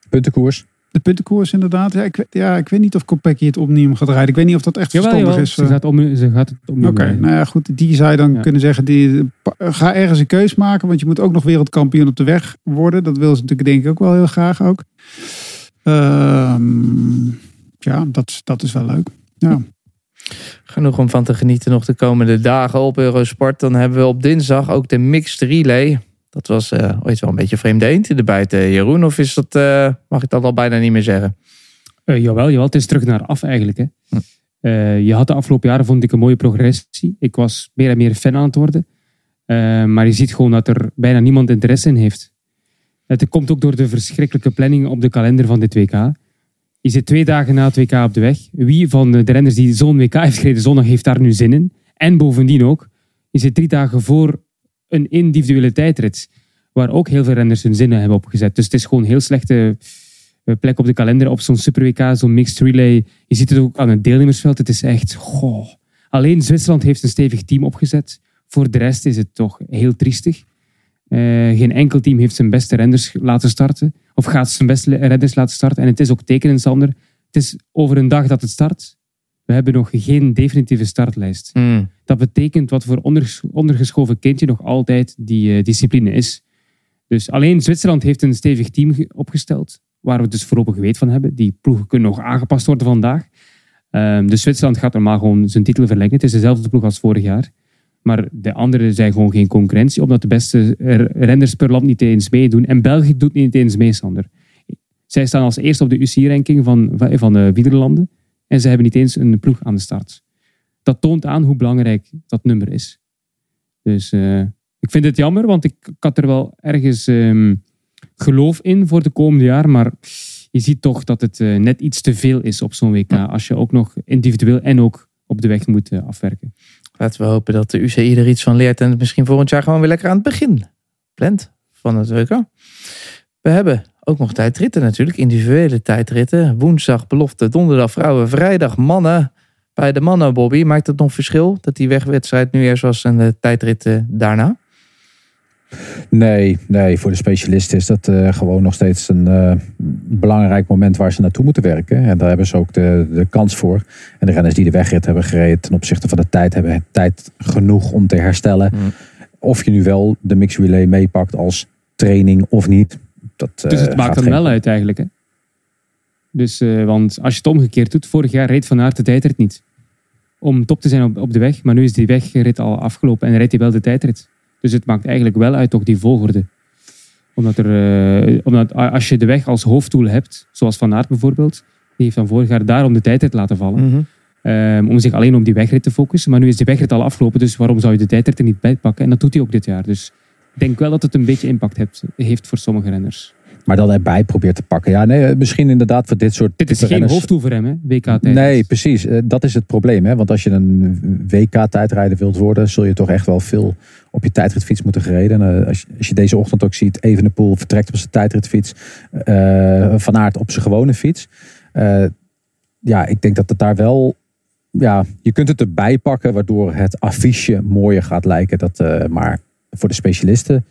Puntenkoers. De puntenkoers inderdaad. Ja ik, weet, ja, ik weet niet of Kopecky het omnium gaat rijden. Ik weet niet of dat echt Jawel, verstandig jawel. is. Ze eh. gaat, om, ze gaat het om. Oké, nou ja, goed. Die zou je dan Ja. kunnen zeggen. Die, ga ergens een keus maken. Want je moet ook nog wereldkampioen op de weg worden. Dat wil ze natuurlijk denk ik ook wel heel graag ook. Ehm, ja, dat, dat is wel leuk. Ja. Genoeg om van te genieten nog de komende dagen op Eurosport. Dan hebben we op dinsdag ook de mixed relay. Dat was eh, ooit wel een beetje vreemde eend in de buiten, Jeroen. Of is dat, eh, mag ik dat al bijna niet meer zeggen? Eh, jawel, jawel, het is terug naar af eigenlijk. Hè. Hm. Eh, je had de afgelopen jaren, vond ik, een mooie progressie. Ik was meer en meer fan aan het worden. Eh, maar je ziet gewoon dat er bijna niemand interesse in heeft. Het komt ook door de verschrikkelijke planning op de kalender van dit WK. Je zit twee dagen na het WK op de weg. Wie van de renners die zo'n WK heeft gereden zondag heeft daar nu zin in? En bovendien ook, je zit drie dagen voor een individuele tijdrit. Waar ook heel veel renners hun zinnen hebben opgezet. Dus het is gewoon een heel slechte eh, plek op de kalender. Op zo'n Super WK, zo'n mixed relay. Je ziet het ook aan het deelnemersveld. Het is echt, goh. Alleen Zwitserland heeft een stevig team opgezet. Voor de rest is het toch heel triestig. Eh, geen enkel team heeft zijn beste renners laten starten. Of gaat zijn beste renners laten starten. En het is ook tekenend, Sander. Het is over een dag dat het start. We hebben nog geen definitieve startlijst. Hmm. Dat betekent wat voor onderges- ondergeschoven kindje nog altijd die eh, discipline is. Dus alleen Zwitserland heeft een stevig team ge- opgesteld. Waar we dus voorlopig weet van hebben. Die ploegen kunnen nog aangepast worden vandaag. Ehm, dus Zwitserland gaat normaal gewoon zijn titel verlengen. Het is dezelfde ploeg als vorig jaar. Maar de anderen zijn gewoon geen concurrentie, omdat de beste renners per land niet eens meedoen. En België doet niet eens mee, Sander. Zij staan als eerste op de UCI-ranking van, van, de wielerlanden. En ze hebben niet eens een ploeg aan de start. Dat toont aan hoe belangrijk dat nummer is. Dus eh, ik vind het jammer, want ik, ik had er wel ergens ehm, geloof in voor de komende jaar. Maar je ziet toch dat het eh, net iets te veel is op zo'n WK. Als je ook nog individueel en ook op de weg moet eh, afwerken. Laten we hopen dat de UCI er iets van leert en het misschien volgend jaar gewoon weer lekker aan het begin plant van het WK. We hebben ook nog tijdritten natuurlijk, individuele tijdritten. Woensdag belofte, donderdag vrouwen, vrijdag mannen. Bij de mannen, Bobby, maakt het nog verschil dat die wegwedstrijd nu eerst was en de tijdritten daarna? Nee, nee, voor de specialisten is dat eh, gewoon nog steeds een eh, belangrijk moment waar ze naartoe moeten werken. En daar hebben ze ook de, de kans voor. En de renners die de wegrit hebben gereden ten opzichte van de tijd, hebben tijd genoeg om te herstellen. Mm. Of je nu wel de mix relay meepakt als training of niet. Dat, Dus eh, het maakt dan geen- wel uit eigenlijk. Hè? Dus, want als je het omgekeerd doet, vorig jaar reed Van Aert de tijdrit niet. Om top te zijn op, op de weg, maar nu is die wegrit al afgelopen en rijdt hij wel de tijdrit. Dus het maakt eigenlijk wel uit toch die volgorde. Omdat, er, eh, omdat als je de weg als hoofddoel hebt, zoals Van Aert bijvoorbeeld, die heeft dan vorig jaar daarom de tijdrit laten vallen. Mhm. Ehm, om zich alleen op die wegrit te focussen. Maar nu is die wegrit al afgelopen, dus waarom zou je de tijdrit er niet bij pakken? En dat doet hij ook dit jaar. Dus ik denk wel dat het een beetje impact heeft, heeft voor sommige renners. Maar dan erbij probeert te pakken. Ja, nee, misschien inderdaad voor dit soort Dit is geen renners- hoofddoel voor hem, hè? WK-tijdrit. Nee, precies. Eh, Dat is het probleem. Hè? Want als je een WK-tijdrijder wilt worden, zul je toch echt wel veel op je tijdritfiets moeten gereden. En, eh, als, je, als je deze ochtend ook ziet, Evenepoel vertrekt op zijn tijdritfiets. eh van Aert op zijn gewone fiets. Eh, ja, ik denk dat het daar wel... Ja, je kunt het erbij pakken, waardoor het affiche mooier gaat lijken. Dat, eh, maar voor de specialisten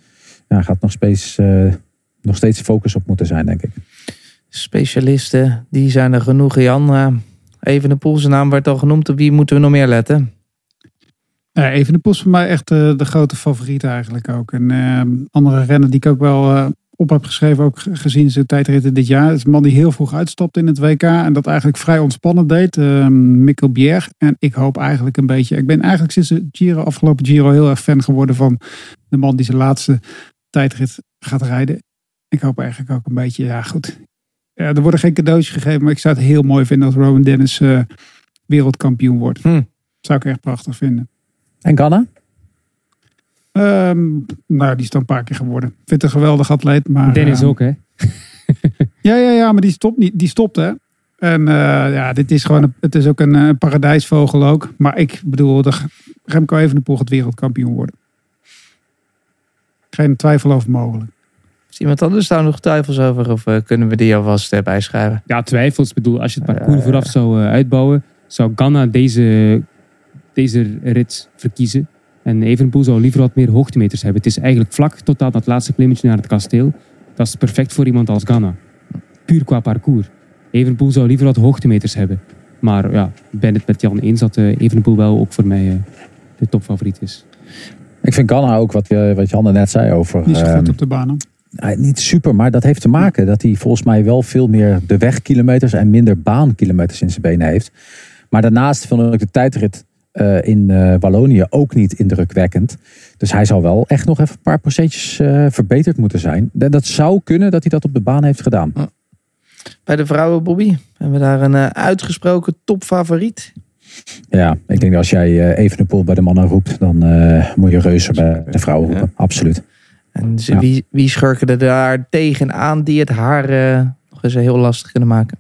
ja, gaat nog steeds, eh, nog steeds focus op moeten zijn, denk ik. Specialisten, die zijn er genoeg, Jan. Eh, even de pool, zijn naam werd al genoemd. Op wie moeten we nog meer letten? Ja, even de post voor mij echt eh, de grote favoriet eigenlijk ook. En eh, andere rennen die ik ook wel eh, op heb geschreven, ook ge- gezien zijn tijdritten dit jaar. Het is een man die heel vroeg uitstapte in het WK en dat eigenlijk vrij ontspannen deed. eh Mikkel Bier. En ik hoop eigenlijk een beetje, ik ben eigenlijk sinds de Giro, afgelopen Giro heel erg fan geworden van de man die zijn laatste tijdrit gaat rijden. Ik hoop eigenlijk ook een beetje, ja goed. Ja, er worden geen cadeautjes gegeven, maar ik zou het heel mooi vinden als Rowan Dennis eh, wereldkampioen wordt. Hm. Zou ik echt prachtig vinden. En Ganna? Ehm, nou, die is dan een paar keer geworden. Ik vind het een geweldig atleet. Maar, Dennis ehm, ook, hè? Ja, ja, ja, maar die stopt niet. Die stopt, hè. En eh, ja, dit is gewoon, een, het is ook een, eh, paradijsvogel ook. Maar ik bedoel, de Remco Evenepoel gaat wereldkampioen worden. Geen twijfel over mogelijk. Is iemand anders daar nog twijfels over? Of eh, kunnen we die alvast eh, bijschrijven? Ja, twijfels. Ik bedoel, als je het parcours vooraf zou eh, uitbouwen, zou Ganna deze, deze rit verkiezen. En Evenepoel zou liever wat meer hoogtemeters hebben. Het is eigenlijk vlak tot aan dat laatste klimmetje naar het kasteel. Dat is perfect voor iemand als Ganna. Puur qua parcours. Evenepoel zou liever wat hoogtemeters hebben. Maar ja, ik ben het met Jan eens dat Evenepoel wel ook voor mij de topfavoriet is. Ik vind Ganna ook, wat, je, wat Janne net zei over... Niet zo goed ehm, op de banen. Eh, niet super, maar dat heeft te maken dat hij volgens mij wel veel meer de wegkilometers en minder baankilometers in zijn benen heeft. Maar daarnaast vond ik de tijdrit eh, in eh, Wallonië ook niet indrukwekkend. Dus hij zal wel echt nog even een paar procentjes verbeterd moeten zijn. En dat zou kunnen dat hij dat op de baan heeft gedaan. Bij de vrouwen, Bobby, hebben we daar een uitgesproken topfavoriet? Ja, ik denk dat als jij even de pool bij de mannen roept, dan moet je reuzen bij de vrouwen roepen. Absoluut. En ze- Ja. wie, wie schurken er daar tegenaan die het haar eh, nog eens heel lastig kunnen maken?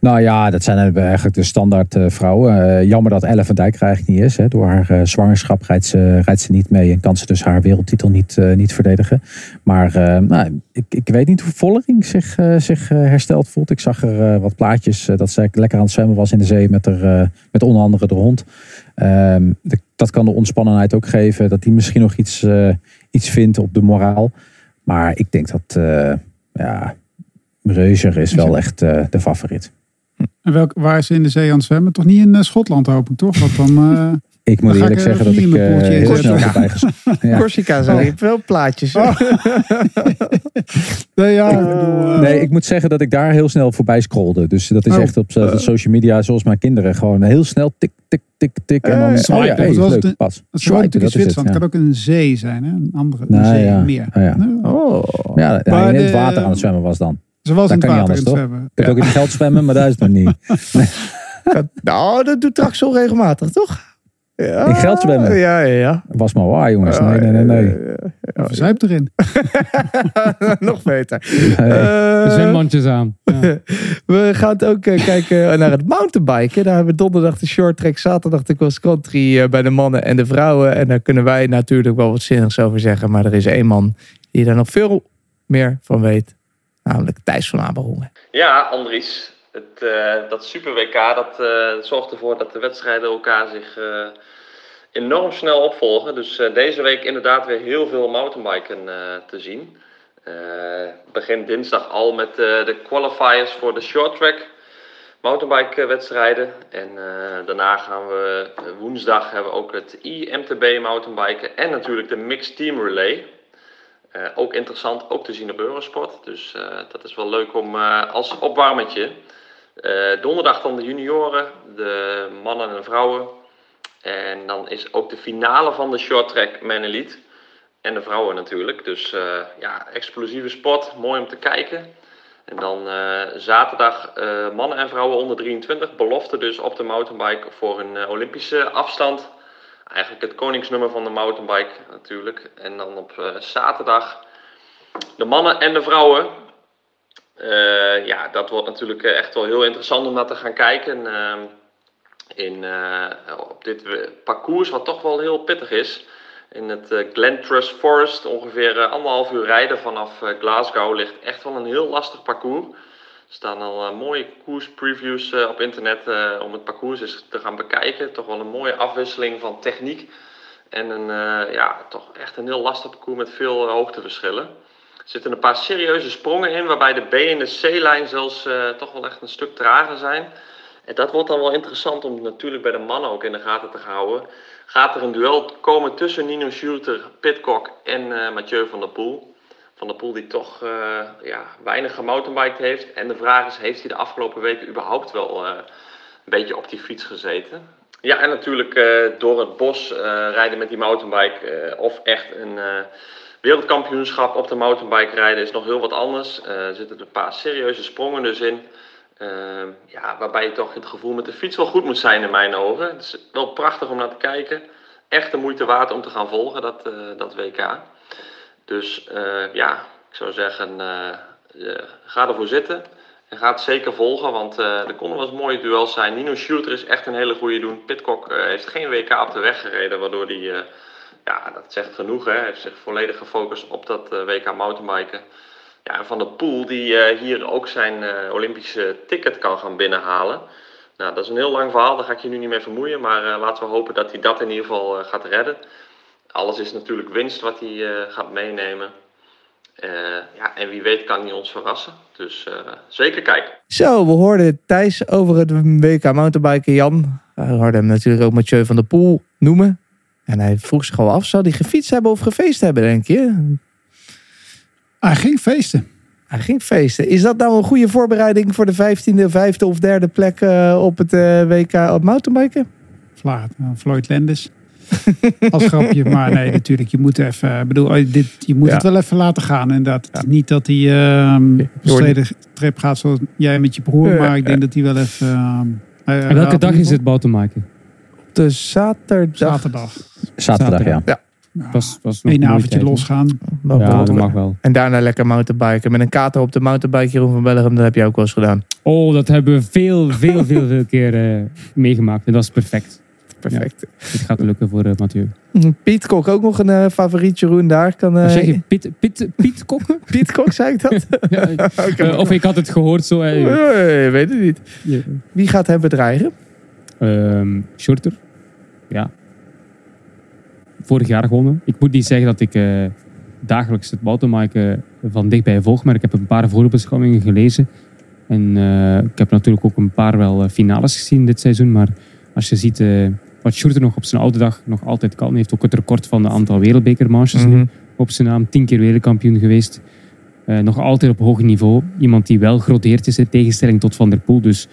Nou ja, dat zijn eigenlijk de standaard eh, vrouwen. Eh, jammer dat Elle van Dijk er eigenlijk niet is. Hè. Door haar zwangerschap rijdt ze, rijdt ze niet mee en kan ze dus haar wereldtitel niet, niet verdedigen. Maar nou, ik, ik weet niet hoe Vollering zich, zich hersteld voelt. Ik zag er wat plaatjes dat ze lekker aan het zwemmen was in de zee met, er, eh, met onder andere de hond. Ehm, de- dat kan de ontspannenheid ook geven. Dat die misschien nog iets, iets vindt op de moraal. Maar ik denk dat eh ja, Reuzer is wel echt eh, de favoriet. En welk, waar is ze in de zee aan het zwemmen? Toch niet in eh, Schotland, hoop ik, toch? Want dan, eh, Ik moet eerlijk ik, zeggen dat ik eh, heel inzetten. snel ja. Corsica zijn er wel plaatjes. Oh. Nee, ja, ik Nee, ik moet zeggen dat ik daar heel snel voorbij scrolde. Dus dat is Oh. echt op social media, zoals mijn kinderen, gewoon heel snel tik, tik, tik, tik. En dan, Eh, oh ja, swipen. hey, Zoals leuk, het- pas. Swipen, natuurlijk in dat is het, Zwitserland. ja. Kan ook een zee zijn, hè? Een andere een zee, ja. meer. Oh, ja. Nou, Oh. Ja, in het water aan het zwemmen was dan. Ze was in het water in anders, het zwemmen. Ik heb ook in het geld zwemmen, maar daar is het nog niet. Nou, dat doet Traxel regelmatig, toch? Ja. In geld zwemmen? Ja, ja, ja. Was maar waar, jongens. Nee, nee, nee. nee. Of zuip erin. Nog beter. Nee. Eh, Zwembandjes aan. Ja. we gaan het ook eh, kijken naar het mountainbiken. Daar hebben we donderdag de short track, zaterdag de cross country eh, bij de mannen en de vrouwen. En daar kunnen wij natuurlijk wel wat zinnigs over zeggen. Maar er is één man die daar nog veel meer van weet. Namelijk Thijs van Amerongen. Ja, Andries. Het, eh, dat Super WK dat, eh, zorgt ervoor dat de wedstrijden elkaar zich eh, enorm snel opvolgen. Dus deze week inderdaad weer heel veel mountainbiken te zien. Begin dinsdag al met de qualifiers voor de short track mountainbike wedstrijden. En daarna gaan we woensdag hebben we ook het IMTB mountainbiken en natuurlijk de mixed team relay. Ook interessant, ook te zien op Eurosport. Dus dat is wel leuk om als opwarmetje. Eh, donderdag dan de junioren, de mannen en de vrouwen. En dan is ook de finale van de short track Elite. En de vrouwen natuurlijk. Dus eh, ja, explosieve sport, mooi om te kijken. En dan eh, zaterdag mannen en vrouwen onder 23. Belofte dus op de mountainbike voor een Olympische afstand. Eigenlijk het koningsnummer van de mountainbike natuurlijk. En dan op zaterdag de mannen en de vrouwen. Eh, ja, dat wordt natuurlijk eh, echt wel heel interessant om naar te gaan kijken. Ehm, in, eh, op dit parcours, wat toch wel heel pittig is. In het eh, Glen Trust Forest, ongeveer anderhalf uur rijden vanaf Glasgow, ligt echt wel een heel lastig parcours. Er staan al mooie koerspreviews op internet om het parcours eens te gaan bekijken. Toch wel een mooie afwisseling van techniek. En een, ja, toch echt een heel lastig parcours met veel hoogteverschillen. Zitten een paar serieuze sprongen in, waarbij de B en de C-lijn zelfs eh, toch wel echt een stuk trager zijn. En dat wordt dan wel interessant om natuurlijk bij de mannen ook in de gaten te houden. Gaat er een duel komen tussen Nino Schurter, Pitcock en eh, Mathieu van der Poel? Van der Poel die toch eh, ja, weinig gemountainbiked heeft. En de vraag is, heeft hij de afgelopen weken überhaupt wel een beetje op die fiets gezeten? Ja, en natuurlijk door het bos rijden met die mountainbike. of echt een wereldkampioenschap op de mountainbike rijden is nog heel wat anders. Eh, er zitten een paar serieuze sprongen dus in. Ehm, ja, waarbij je toch het gevoel met de fiets wel goed moet zijn in mijn ogen. Het is wel prachtig om naar te kijken. Echt de moeite waard om te gaan volgen, dat, eh, dat WK. Dus eh, ja, ik zou zeggen, ga ervoor zitten. En ga het zeker volgen, want eh, er konden wel eens mooie duels zijn. Nino Schurter is echt een hele goede doen. Pitcock heeft geen WK op de weg gereden, waardoor hij, ja, dat zegt genoeg. Hè. Hij heeft zich volledig gefocust op dat eh, WK mountainbiken. Ja, en Van der Poel, die eh, hier ook zijn eh, Olympische ticket kan gaan binnenhalen. Nou, dat is een heel lang verhaal, daar ga ik je nu niet mee vermoeien. Maar laten we hopen dat hij dat in ieder geval gaat redden. Alles is natuurlijk winst wat hij gaat meenemen. Ja, en wie weet kan hij ons verrassen. Dus zeker kijken. Zo, we hoorden Thijs over het WK mountainbiken, Jan. We hoorden hem natuurlijk ook Mathieu van der Poel noemen. En hij vroeg zich al af, zou hij gefietst hebben of gefeest hebben, denk je? Hij ging feesten. Hij ging feesten. Is dat nou een goede voorbereiding voor de vijftiende, vijfde of derde plek eh, op het eh, WK op mountainbiken? Vla- eh, Floyd Landis. Als grapje. Maar nee, natuurlijk. Je moet even. bedoel, oh, dit, je moet Ja. het wel even laten gaan. Inderdaad. Het is niet dat hij ehm op een trip gaat zoals jij met je broer. Ja, Maar ik ja. denk dat hij wel even. ehm, eh, En welke dag is het mountainbiken? De zaterdag. Zaterdag. Zaterdag, ja. Ja. Was, was nog Eén avondje losgaan. Ja, dat mag wel. En daarna lekker mountainbiken. Met een kater op de mountainbike, Jeroen van Bellegem. Dat heb je ook wel eens gedaan. Oh, dat hebben we veel, veel, veel, veel keer eh, meegemaakt. En dat is perfect. Perfect. Het gaat lukken voor eh, Mathieu. Piet Kok ook nog een eh, favoriet, Jeroen daar. Kan, eh, Wat zeg je? Piet, Piet, Piet Kokken? Piet Kok, zei ik dat? Ja, eh, of ik had het gehoord zo. Eh, weet het niet. Wie gaat hem bedreigen? Shorter. Ja. Vorig jaar gewonnen. Ik moet niet zeggen dat ik eh, dagelijks het mountainbiken van dichtbij volg, maar ik heb een paar voorbeschouwingen gelezen. En eh, ik heb natuurlijk ook een paar wel eh, finales gezien dit seizoen. Maar als je ziet wat Schurter nog op zijn oude dag nog altijd kan. Hij heeft ook het record van het aantal wereldbekermanches nu Mhm. op zijn naam. Tien keer wereldkampioen geweest. Nog altijd op hoog niveau. Iemand die wel groteerd is in tegenstelling tot Van der Poel. Dus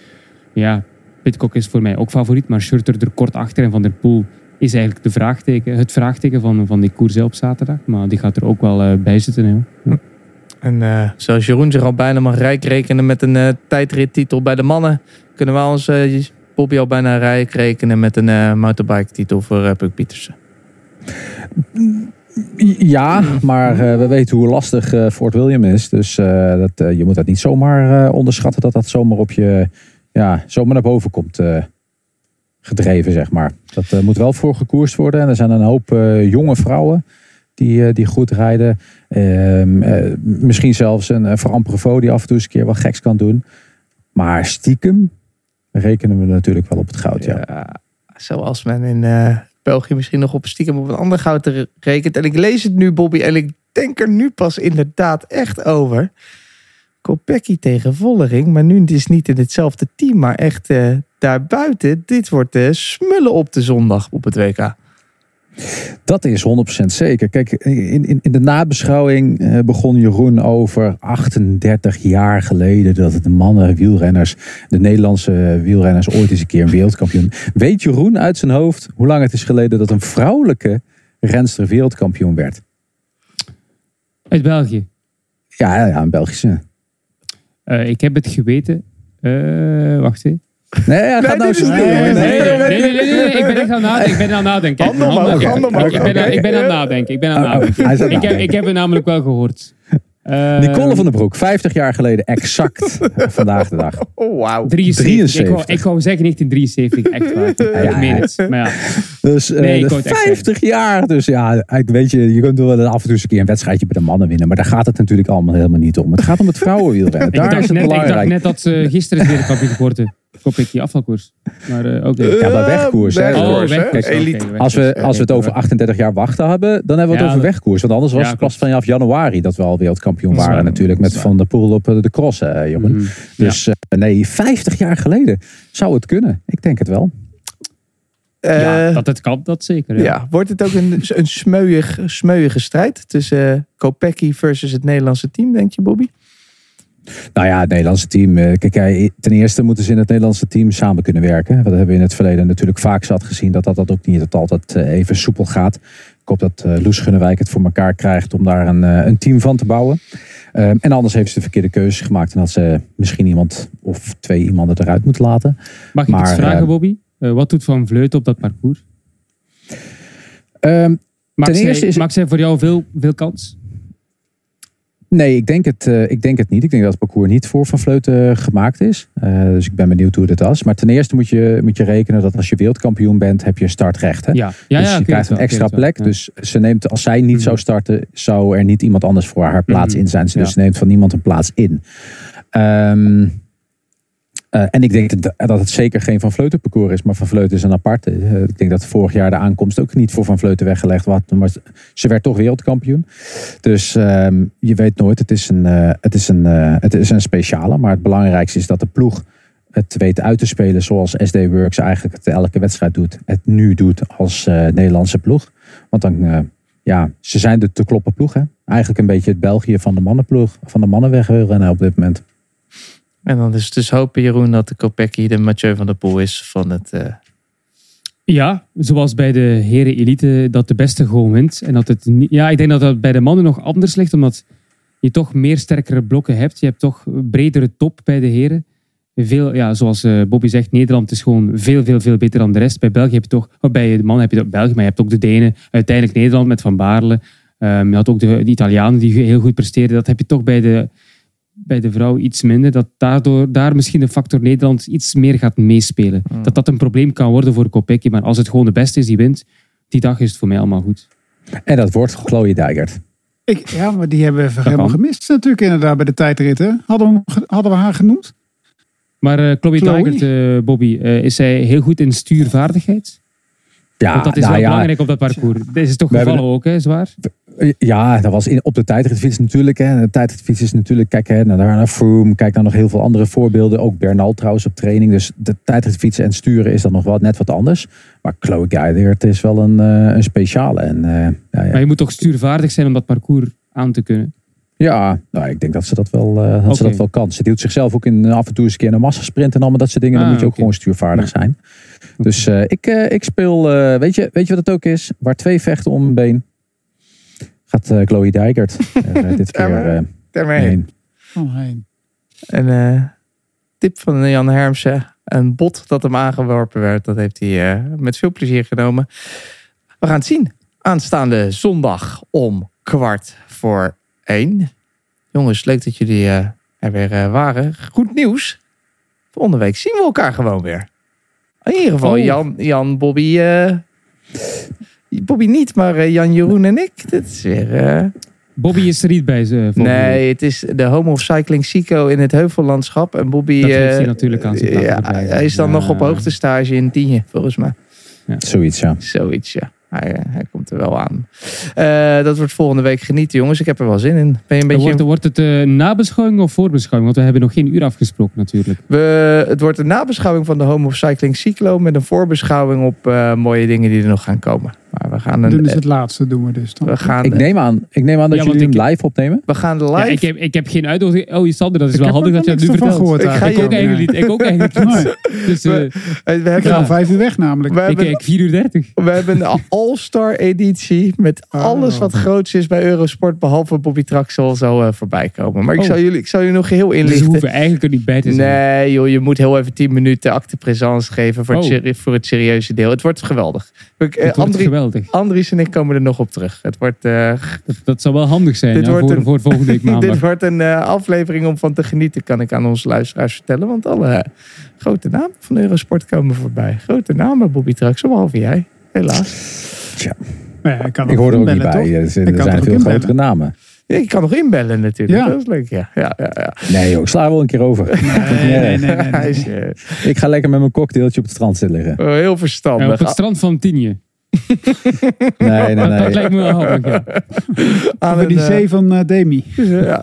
ja, Pitcock is voor mij ook favoriet. Maar Schurter er kort achter en Van der Poel is eigenlijk de vraagteken, het vraagteken van, van die koers op zaterdag. Maar die gaat er ook wel eh, bij zitten. Hè. Ja. En eh, zoals Jeroen zich al bijna mag rijk rekenen met een eh, tijdrittitel bij de mannen, kunnen we ons Bobby al bijna rijk rekenen met een eh, motorbike titel voor Puk Pietersen. Ja, maar eh, we weten hoe lastig eh, Fort William is. Dus eh, dat, je moet dat niet zomaar eh, onderschatten dat dat zomaar op je, ja, zomaar naar boven komt eh, gedreven, zeg maar. Dat eh, moet wel voor gekoerst worden. En er zijn een hoop eh, jonge vrouwen die, die goed rijden. Ehm, eh, misschien zelfs een uh, Amprevo die af en toe eens een keer wat geks kan doen. Maar stiekem rekenen we natuurlijk wel op het goud, ja. Zoals men in België misschien nog op stiekem op een ander goud re- rekent. En ik lees het nu, Bobby, en ik denk er nu pas inderdaad echt over. Kopecky tegen Vollering, maar nu is niet in hetzelfde team, maar echt eh, daarbuiten. Dit wordt eh, smullen op de zondag op het WK. Dat is 100% zeker. Kijk, in, in, in de nabeschouwing eh, begon Jeroen over 38 jaar geleden dat het de mannen wielrenners, de Nederlandse wielrenners ooit eens een keer een wereldkampioen. Weet Jeroen uit zijn hoofd hoe lang het is geleden dat een vrouwelijke renster wereldkampioen werd? Uit België. Ja, ja, ja, een Belgische. Eh, ik heb het geweten. Eh, wacht even. Nee, hij gaat nou Nee, nee, nee, ik ben echt aan het nadenken. Ik ben aan het nadenken. Handen omhoog, Handen- ik- omhoog. Ik ben aan- ik ben aan het nadenken. Ik ben aan nadenken. ik heb het namelijk wel gehoord. Eh, Nicole van den Broek, 50 jaar geleden exact vandaag de dag. Oh, wauw. 73. Ik wou, 73. ik wou zeggen 1973, echt waar. Ja, ik meen het. Maar ja, Dus eh, Nee, ik de wou het echt 50 jaar. Dus ja, ik weet je, je kunt wel af en toe eens een keer een wedstrijdje bij de mannen winnen. Maar daar gaat het natuurlijk allemaal helemaal niet om. Het gaat om het vrouwenwielrennen. ik, Daar is dacht het net, ik dacht belangrijk. net dat ze gisteren is wereldkampioen geworden. Kop ik die afvalkoers. Maar eh, oké. Ja, maar wegkoers, hè? Wegkoers, Oh, hè? wegkoers, Elite. Als we, als we het over 38 jaar wachten hebben, dan hebben we het Ja, over wegkoers. Want anders was Ja, het pas vanaf januari dat we al wereldkampioen waren waar. natuurlijk. Met Van der Poel op eh, de cross, eh, jongen. Mhm. Dus eh, nee, 50 jaar geleden zou het kunnen. Ik denk het wel. Ja, Eh, dat het kan, dat zeker. ja. Ja. wordt het ook een, een smeuig, smeuïge strijd tussen uh, Kopecky versus het Nederlandse team, denk je, Bobby? Nou ja, het Nederlandse team. eh, Kijk, ten eerste moeten ze in het Nederlandse team samen kunnen werken. Dat hebben we in het verleden natuurlijk vaak zat gezien. Dat dat, dat ook niet altijd eh, even soepel gaat. Ik hoop dat eh, Loes Gunnewijk het voor elkaar krijgt om daar een, een team van te bouwen. Ehm, en anders heeft ze de verkeerde keuzes gemaakt. En dat ze misschien iemand of twee iemanden eruit moeten laten. Mag ik Maar, iets vragen, Bobby? Wat doet Van Vleut op dat parcours? Ehm, Maakt, Ten zij, eerste is- maakt zij voor jou veel, veel kans? Nee, ik denk, het, eh, ik denk het niet. Ik denk dat het parcours niet voor Van Vleuten gemaakt is. Eh, dus ik ben benieuwd hoe dit was. Maar ten eerste moet je, moet je rekenen dat als je wereldkampioen bent, heb je startrecht. Hè? Ja, ja, dus ja, je krijgt een extra plek. wel, ja. Dus ze neemt, als zij niet Mhm. zou starten, zou er niet iemand anders voor haar plaats Mhm. in zijn. Dus Ja. ze neemt van niemand een plaats in. Ehm, eh, en ik denk dat, dat het zeker geen Van Vleuten parcours is, maar Van Vleuten is een aparte. Eh, ik denk dat vorig jaar de aankomst ook niet voor Van Vleuten weggelegd was, maar ze werd toch wereldkampioen. Dus ehm, je weet nooit, het is, een, eh, het, is een, het is een speciale. Maar het belangrijkste is dat de ploeg het weet uit te spelen zoals SD Works eigenlijk elke wedstrijd doet. Het nu doet als Nederlandse ploeg. Want dan, ja, ze zijn de te kloppen ploeg. Eigenlijk een beetje het België van de mannenploeg, van de mannenwegrennen op dit moment. En dan is het dus hopen, Jeroen, dat de Kopecky de Mathieu van der Poel is van het... eh, Ja, zoals bij de heren elite, dat de beste gewoon wint. En dat het niet, ja, ik denk dat dat bij de mannen nog anders ligt, omdat je toch meer sterkere blokken hebt. Je hebt toch bredere top bij de heren. Veel, ja, zoals eh, Bobby zegt, Nederland is gewoon veel, veel, veel beter dan de rest. Bij België heb je toch, bij de mannen heb je België, maar je hebt ook de Denen. Uiteindelijk Nederland met Van Baarle. Ehm, je had ook de, de Italianen die heel goed presteerden. Dat heb je toch bij de, bij de vrouw iets minder. Dat daardoor daar misschien de factor Nederland iets meer gaat meespelen. Dat dat een probleem kan worden voor Kopecky. Maar als het gewoon de beste is die wint, die dag is het voor mij allemaal goed. En dat wordt Chloe Dijkert. Ik, ja, maar die hebben we Dat helemaal kan. gemist natuurlijk inderdaad bij de tijdritten. Hadden we, hadden we haar genoemd? Maar eh Chloe Chloe? Dijkert, eh, Bobby, eh, is zij heel goed in stuurvaardigheid? Ja, Want dat is nou wel ja, belangrijk op dat parcours. Dit is toch We gevallen hebben- ook, hè, zwaar? Ja, dat was in, op de tijdritfiets natuurlijk. Hè. De tijdritfiets is natuurlijk, kijk hè, naar, naar Froome, kijk naar nog heel veel andere voorbeelden. Ook Bernal trouwens op training. Dus de tijdritfietsen en sturen is dan nog wat, net wat anders. Maar Chloe Geidert is wel een, eh, een speciale. En, eh, ja, ja. Maar je moet toch stuurvaardig zijn om dat parcours aan te kunnen? Ja, nou, ik denk dat ze dat wel, eh, dat ze dat wel kan. Ze hield zichzelf ook in, af en toe eens een keer een massasprint en allemaal dat soort dingen. Dan Ah, moet je ook gewoon stuurvaardig zijn. Dus ik, ik speel, weet, je, weet je wat het ook is? Waar twee vechten om een been, gaat eh Chloe Dijkert er, eh, dit keer eh, Daarmee. heen. Oh, heen. Een eh, tip van Jan Hermsen. Een bot dat hem aangeworpen werd. Dat heeft hij eh, met veel plezier genomen. We gaan het zien. Aanstaande zondag om kwart voor één. Jongens, leuk dat jullie eh, er weer eh, waren. Goed nieuws. Volgende week zien we elkaar gewoon weer. In ieder geval Oh. Jan, Jan, Bobby... eh, Bobby niet, maar eh, Jan, Jeroen en ik. Dit is weer... eh, Bobby is er niet bij ze. Nee, het is de Home of Cycling Sico in het heuvellandschap. En Bobby... Dat heeft hij eh, natuurlijk aan laten ja. Hij is dan Ja. nog op hoogtestage in Tienje, volgens mij. Zoiets, ja. Zoiets, ja. Hij, hij komt er wel aan. Eh, dat wordt volgende week genieten, jongens. Ik heb er wel zin in. Ben je een beetje... Wordt, wordt het eh, nabeschouwing of voorbeschouwing? Want we hebben nog geen uur afgesproken natuurlijk. We, het wordt een nabeschouwing van de Home of Cycling Cyclo... met een voorbeschouwing op eh, mooie dingen die er nog gaan komen. Maar we gaan een... doen dus het laatste, doen we dus. Dan. we gaan, Ik neem aan, ik neem aan dat Ja, jullie hem ik- live opnemen. we gaan live... Ja, ik, heb, ik heb geen uitnodiging. Oh, Sander, dat is Ik wel handig dat je dat nu vertelt. gehoord Ik ga Ik je- ook eigenlijk niet. Ik ook eigenlijk niet. Dus eh, we, we Ik hebben, ga om vijf uur weg namelijk. we ik hebben kijk 4 uur 30. We hebben een All-Star editie met Oh. alles wat groots is bij Eurosport, behalve Bobby Traxel, zal eh, voorbij komen. Maar ik, Oh. zal jullie, ik zal jullie nog geheel Dus we inlichten. hoeven eigenlijk er niet bij te zijn. nee, joh, je moet heel even 10 minuten acte présence geven voor, het, Oh. voor het serieuze deel. Het wordt geweldig. Ik, Het geweldig. Andries en ik komen er nog op terug. Het wordt, eh, Dat, dat zou wel handig zijn Dit ja, wordt voor, een- voor volgende week maandag. dit wordt een eh, aflevering om van te genieten, kan ik aan onze luisteraars vertellen. Want alle eh, grote namen van Eurosport komen voorbij. Grote namen, Bobby Traxel, behalve jij. Helaas. Maar ja, ik kan Ik hoor er ook niet bij. toch? Er zijn, er veel inbellen. grotere namen. Ja, je kan nog inbellen natuurlijk. Ja. Dat is leuk, ja. ja, ja, ja. Nee joh, ik sla er wel een keer over. Nee, nee, nee. Ik ga lekker met mijn cocktailtje op het strand zitten liggen. heel Ja, verstandig. op het strand van Tienje. Nee, nee, Dat, dat nee. lijkt me wel handig. Ja. aan die eh, zee van eh, Demi. ja,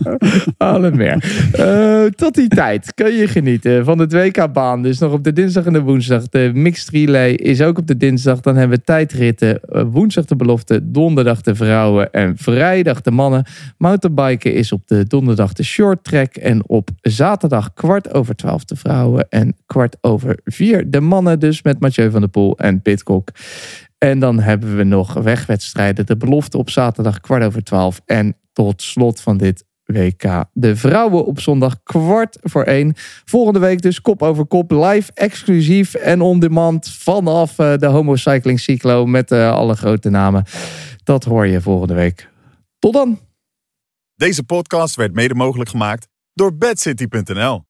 meer. Eh, tot die tijd kan je genieten van de 2K-baan. Dus nog op de dinsdag en de woensdag. De mixed relay is ook op de dinsdag. Dan hebben we tijdritten. Eh, woensdag de belofte, donderdag de vrouwen en vrijdag de mannen. Mountainbiken is op de donderdag de short track. En op zaterdag kwart over twaalf de vrouwen en kwart over vier de mannen. Dus met Mathieu van der Poel en Pitcock. En dan hebben we nog wegwedstrijden. De belofte op zaterdag kwart over twaalf. En tot slot van dit WK de vrouwen op zondag kwart voor één. Volgende week dus kop over kop. Live, exclusief en on demand vanaf eh, de Homo Cycling Cyclo. Met eh, alle grote namen. Dat hoor je volgende week. Tot dan. Deze podcast werd mede mogelijk gemaakt door bedcity.nl.